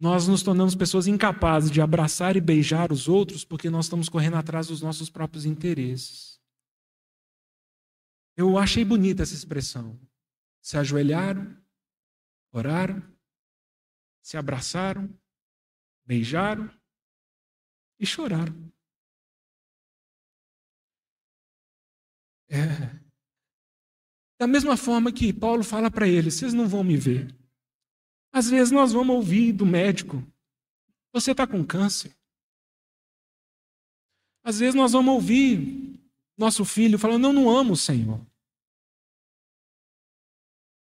nós nos tornamos pessoas incapazes de abraçar e beijar os outros porque nós estamos correndo atrás dos nossos próprios interesses. Eu achei bonita essa expressão. Se ajoelharam, oraram, se abraçaram, beijaram e choraram. É, da mesma forma que Paulo fala para eles: vocês não vão me ver. Às vezes nós vamos ouvir do médico: você está com câncer. Às vezes nós vamos ouvir nosso filho falando: eu não amo o Senhor.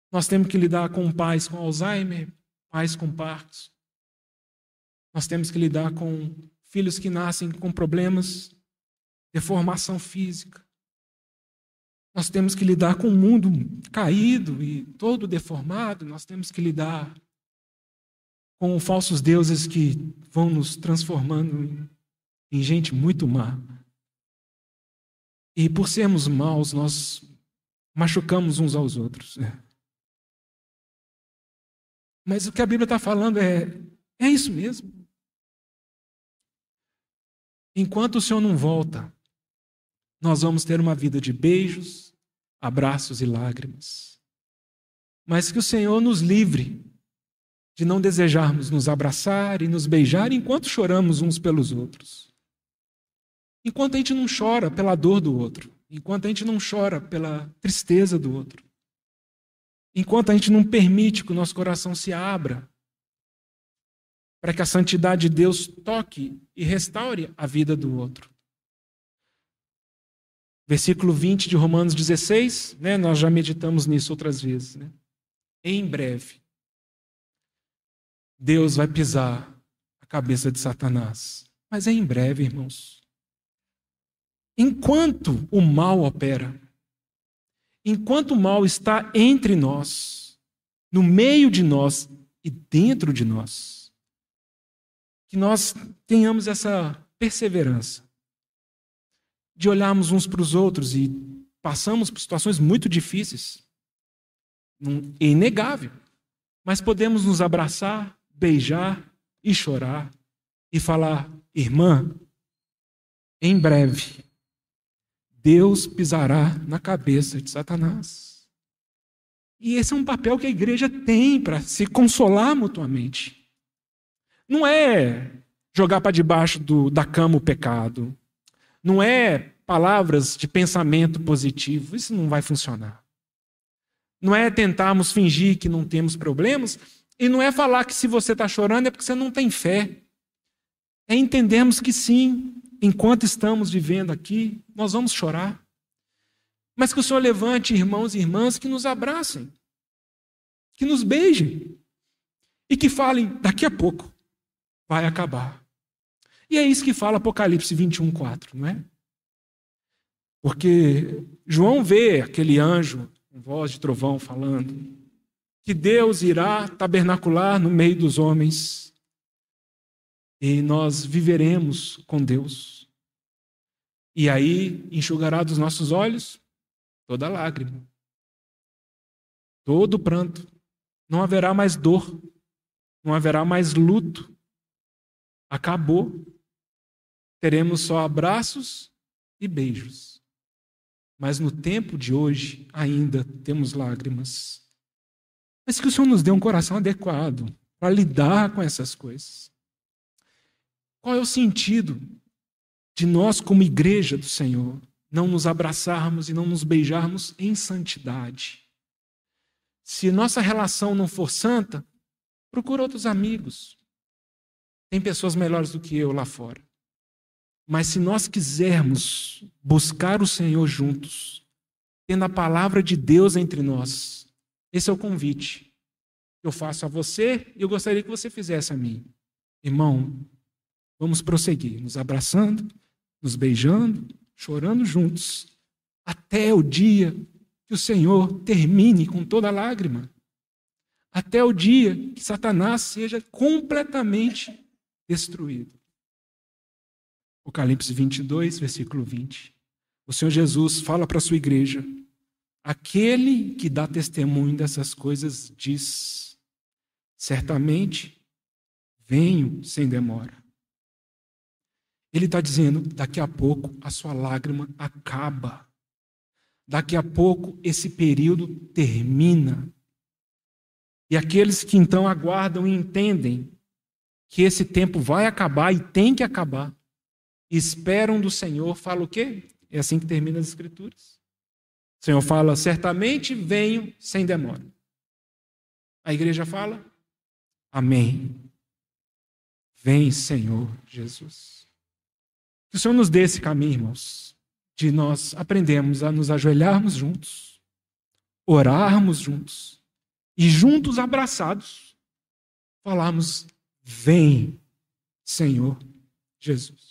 Nós temos que lidar com pais com Alzheimer, pais com Parkinson. Nós temos que lidar com filhos que nascem com problemas, deformação física. Nós temos que lidar com o um mundo caído e todo deformado. Nós temos que lidar com falsos deuses que vão nos transformando em gente muito má. E por sermos maus, nós machucamos uns aos outros. Mas o que a Bíblia está falando é: é isso mesmo. Enquanto o Senhor não volta, nós vamos ter uma vida de beijos, abraços e lágrimas. Mas que o Senhor nos livre de não desejarmos nos abraçar e nos beijar enquanto choramos uns pelos outros. Enquanto a gente não chora pela dor do outro, enquanto a gente não chora pela tristeza do outro, enquanto a gente não permite que o nosso coração se abra para que a santidade de Deus toque e restaure a vida do outro. Versículo 20 de Romanos 16, né, nós já meditamos nisso outras vezes. Né? Em breve, Deus vai pisar a cabeça de Satanás. Mas é em breve, irmãos. Enquanto o mal opera, enquanto o mal está entre nós, no meio de nós e dentro de nós, que nós tenhamos essa perseverança de olharmos uns para os outros e passamos por situações muito difíceis. É inegável. Mas podemos nos abraçar, beijar e chorar e falar: irmã, em breve, Deus pisará na cabeça de Satanás. E esse é um papel que a igreja tem para se consolar mutuamente. Não é jogar para debaixo do, da cama o pecado. Não é palavras de pensamento positivo. Isso não vai funcionar. Não é tentarmos fingir que não temos problemas. E não é falar que se você está chorando é porque você não tem fé. É entendermos que sim, enquanto estamos vivendo aqui, nós vamos chorar. Mas que o Senhor levante irmãos e irmãs que nos abracem, que nos beijem e que falem: daqui a pouco vai acabar. E é isso que fala Apocalipse 21, 4, não é? Porque João vê aquele anjo com voz de trovão falando que Deus irá tabernacular no meio dos homens e nós viveremos com Deus. E aí enxugará dos nossos olhos toda lágrima, todo pranto. Não haverá mais dor, não haverá mais luto. Acabou. Teremos só abraços e beijos. Mas no tempo de hoje ainda temos lágrimas mas que o Senhor nos dê um coração adequado para lidar com essas coisas. Qual é o sentido de nós, como igreja do Senhor, não nos abraçarmos e não nos beijarmos em santidade? Se nossa relação não for santa, procura outros amigos. Tem pessoas melhores do que eu lá fora. Mas se nós quisermos buscar o Senhor juntos, tendo a palavra de Deus entre nós, esse é o convite que eu faço a você e eu gostaria que você fizesse a mim. Irmão, vamos prosseguir, nos abraçando, nos beijando, chorando juntos, até o dia que o Senhor termine com toda lágrima. Até o dia que Satanás seja completamente destruído. Apocalipse 22, versículo 20. O Senhor Jesus fala para a sua igreja: Aquele que dá testemunho dessas coisas diz: Certamente venho sem demora. Ele está dizendo: daqui a pouco a sua lágrima acaba. Daqui a pouco esse período termina. E aqueles que então aguardam e entendem que esse tempo vai acabar e tem que acabar, esperam do Senhor, fala o quê? É assim que termina as Escrituras. O Senhor fala: certamente venho sem demora. A igreja fala: Amém. Vem, Senhor Jesus. Que o Senhor nos dê esse caminho, irmãos, de nós aprendermos a nos ajoelharmos juntos, orarmos juntos e juntos abraçados, falarmos: Vem, Senhor Jesus.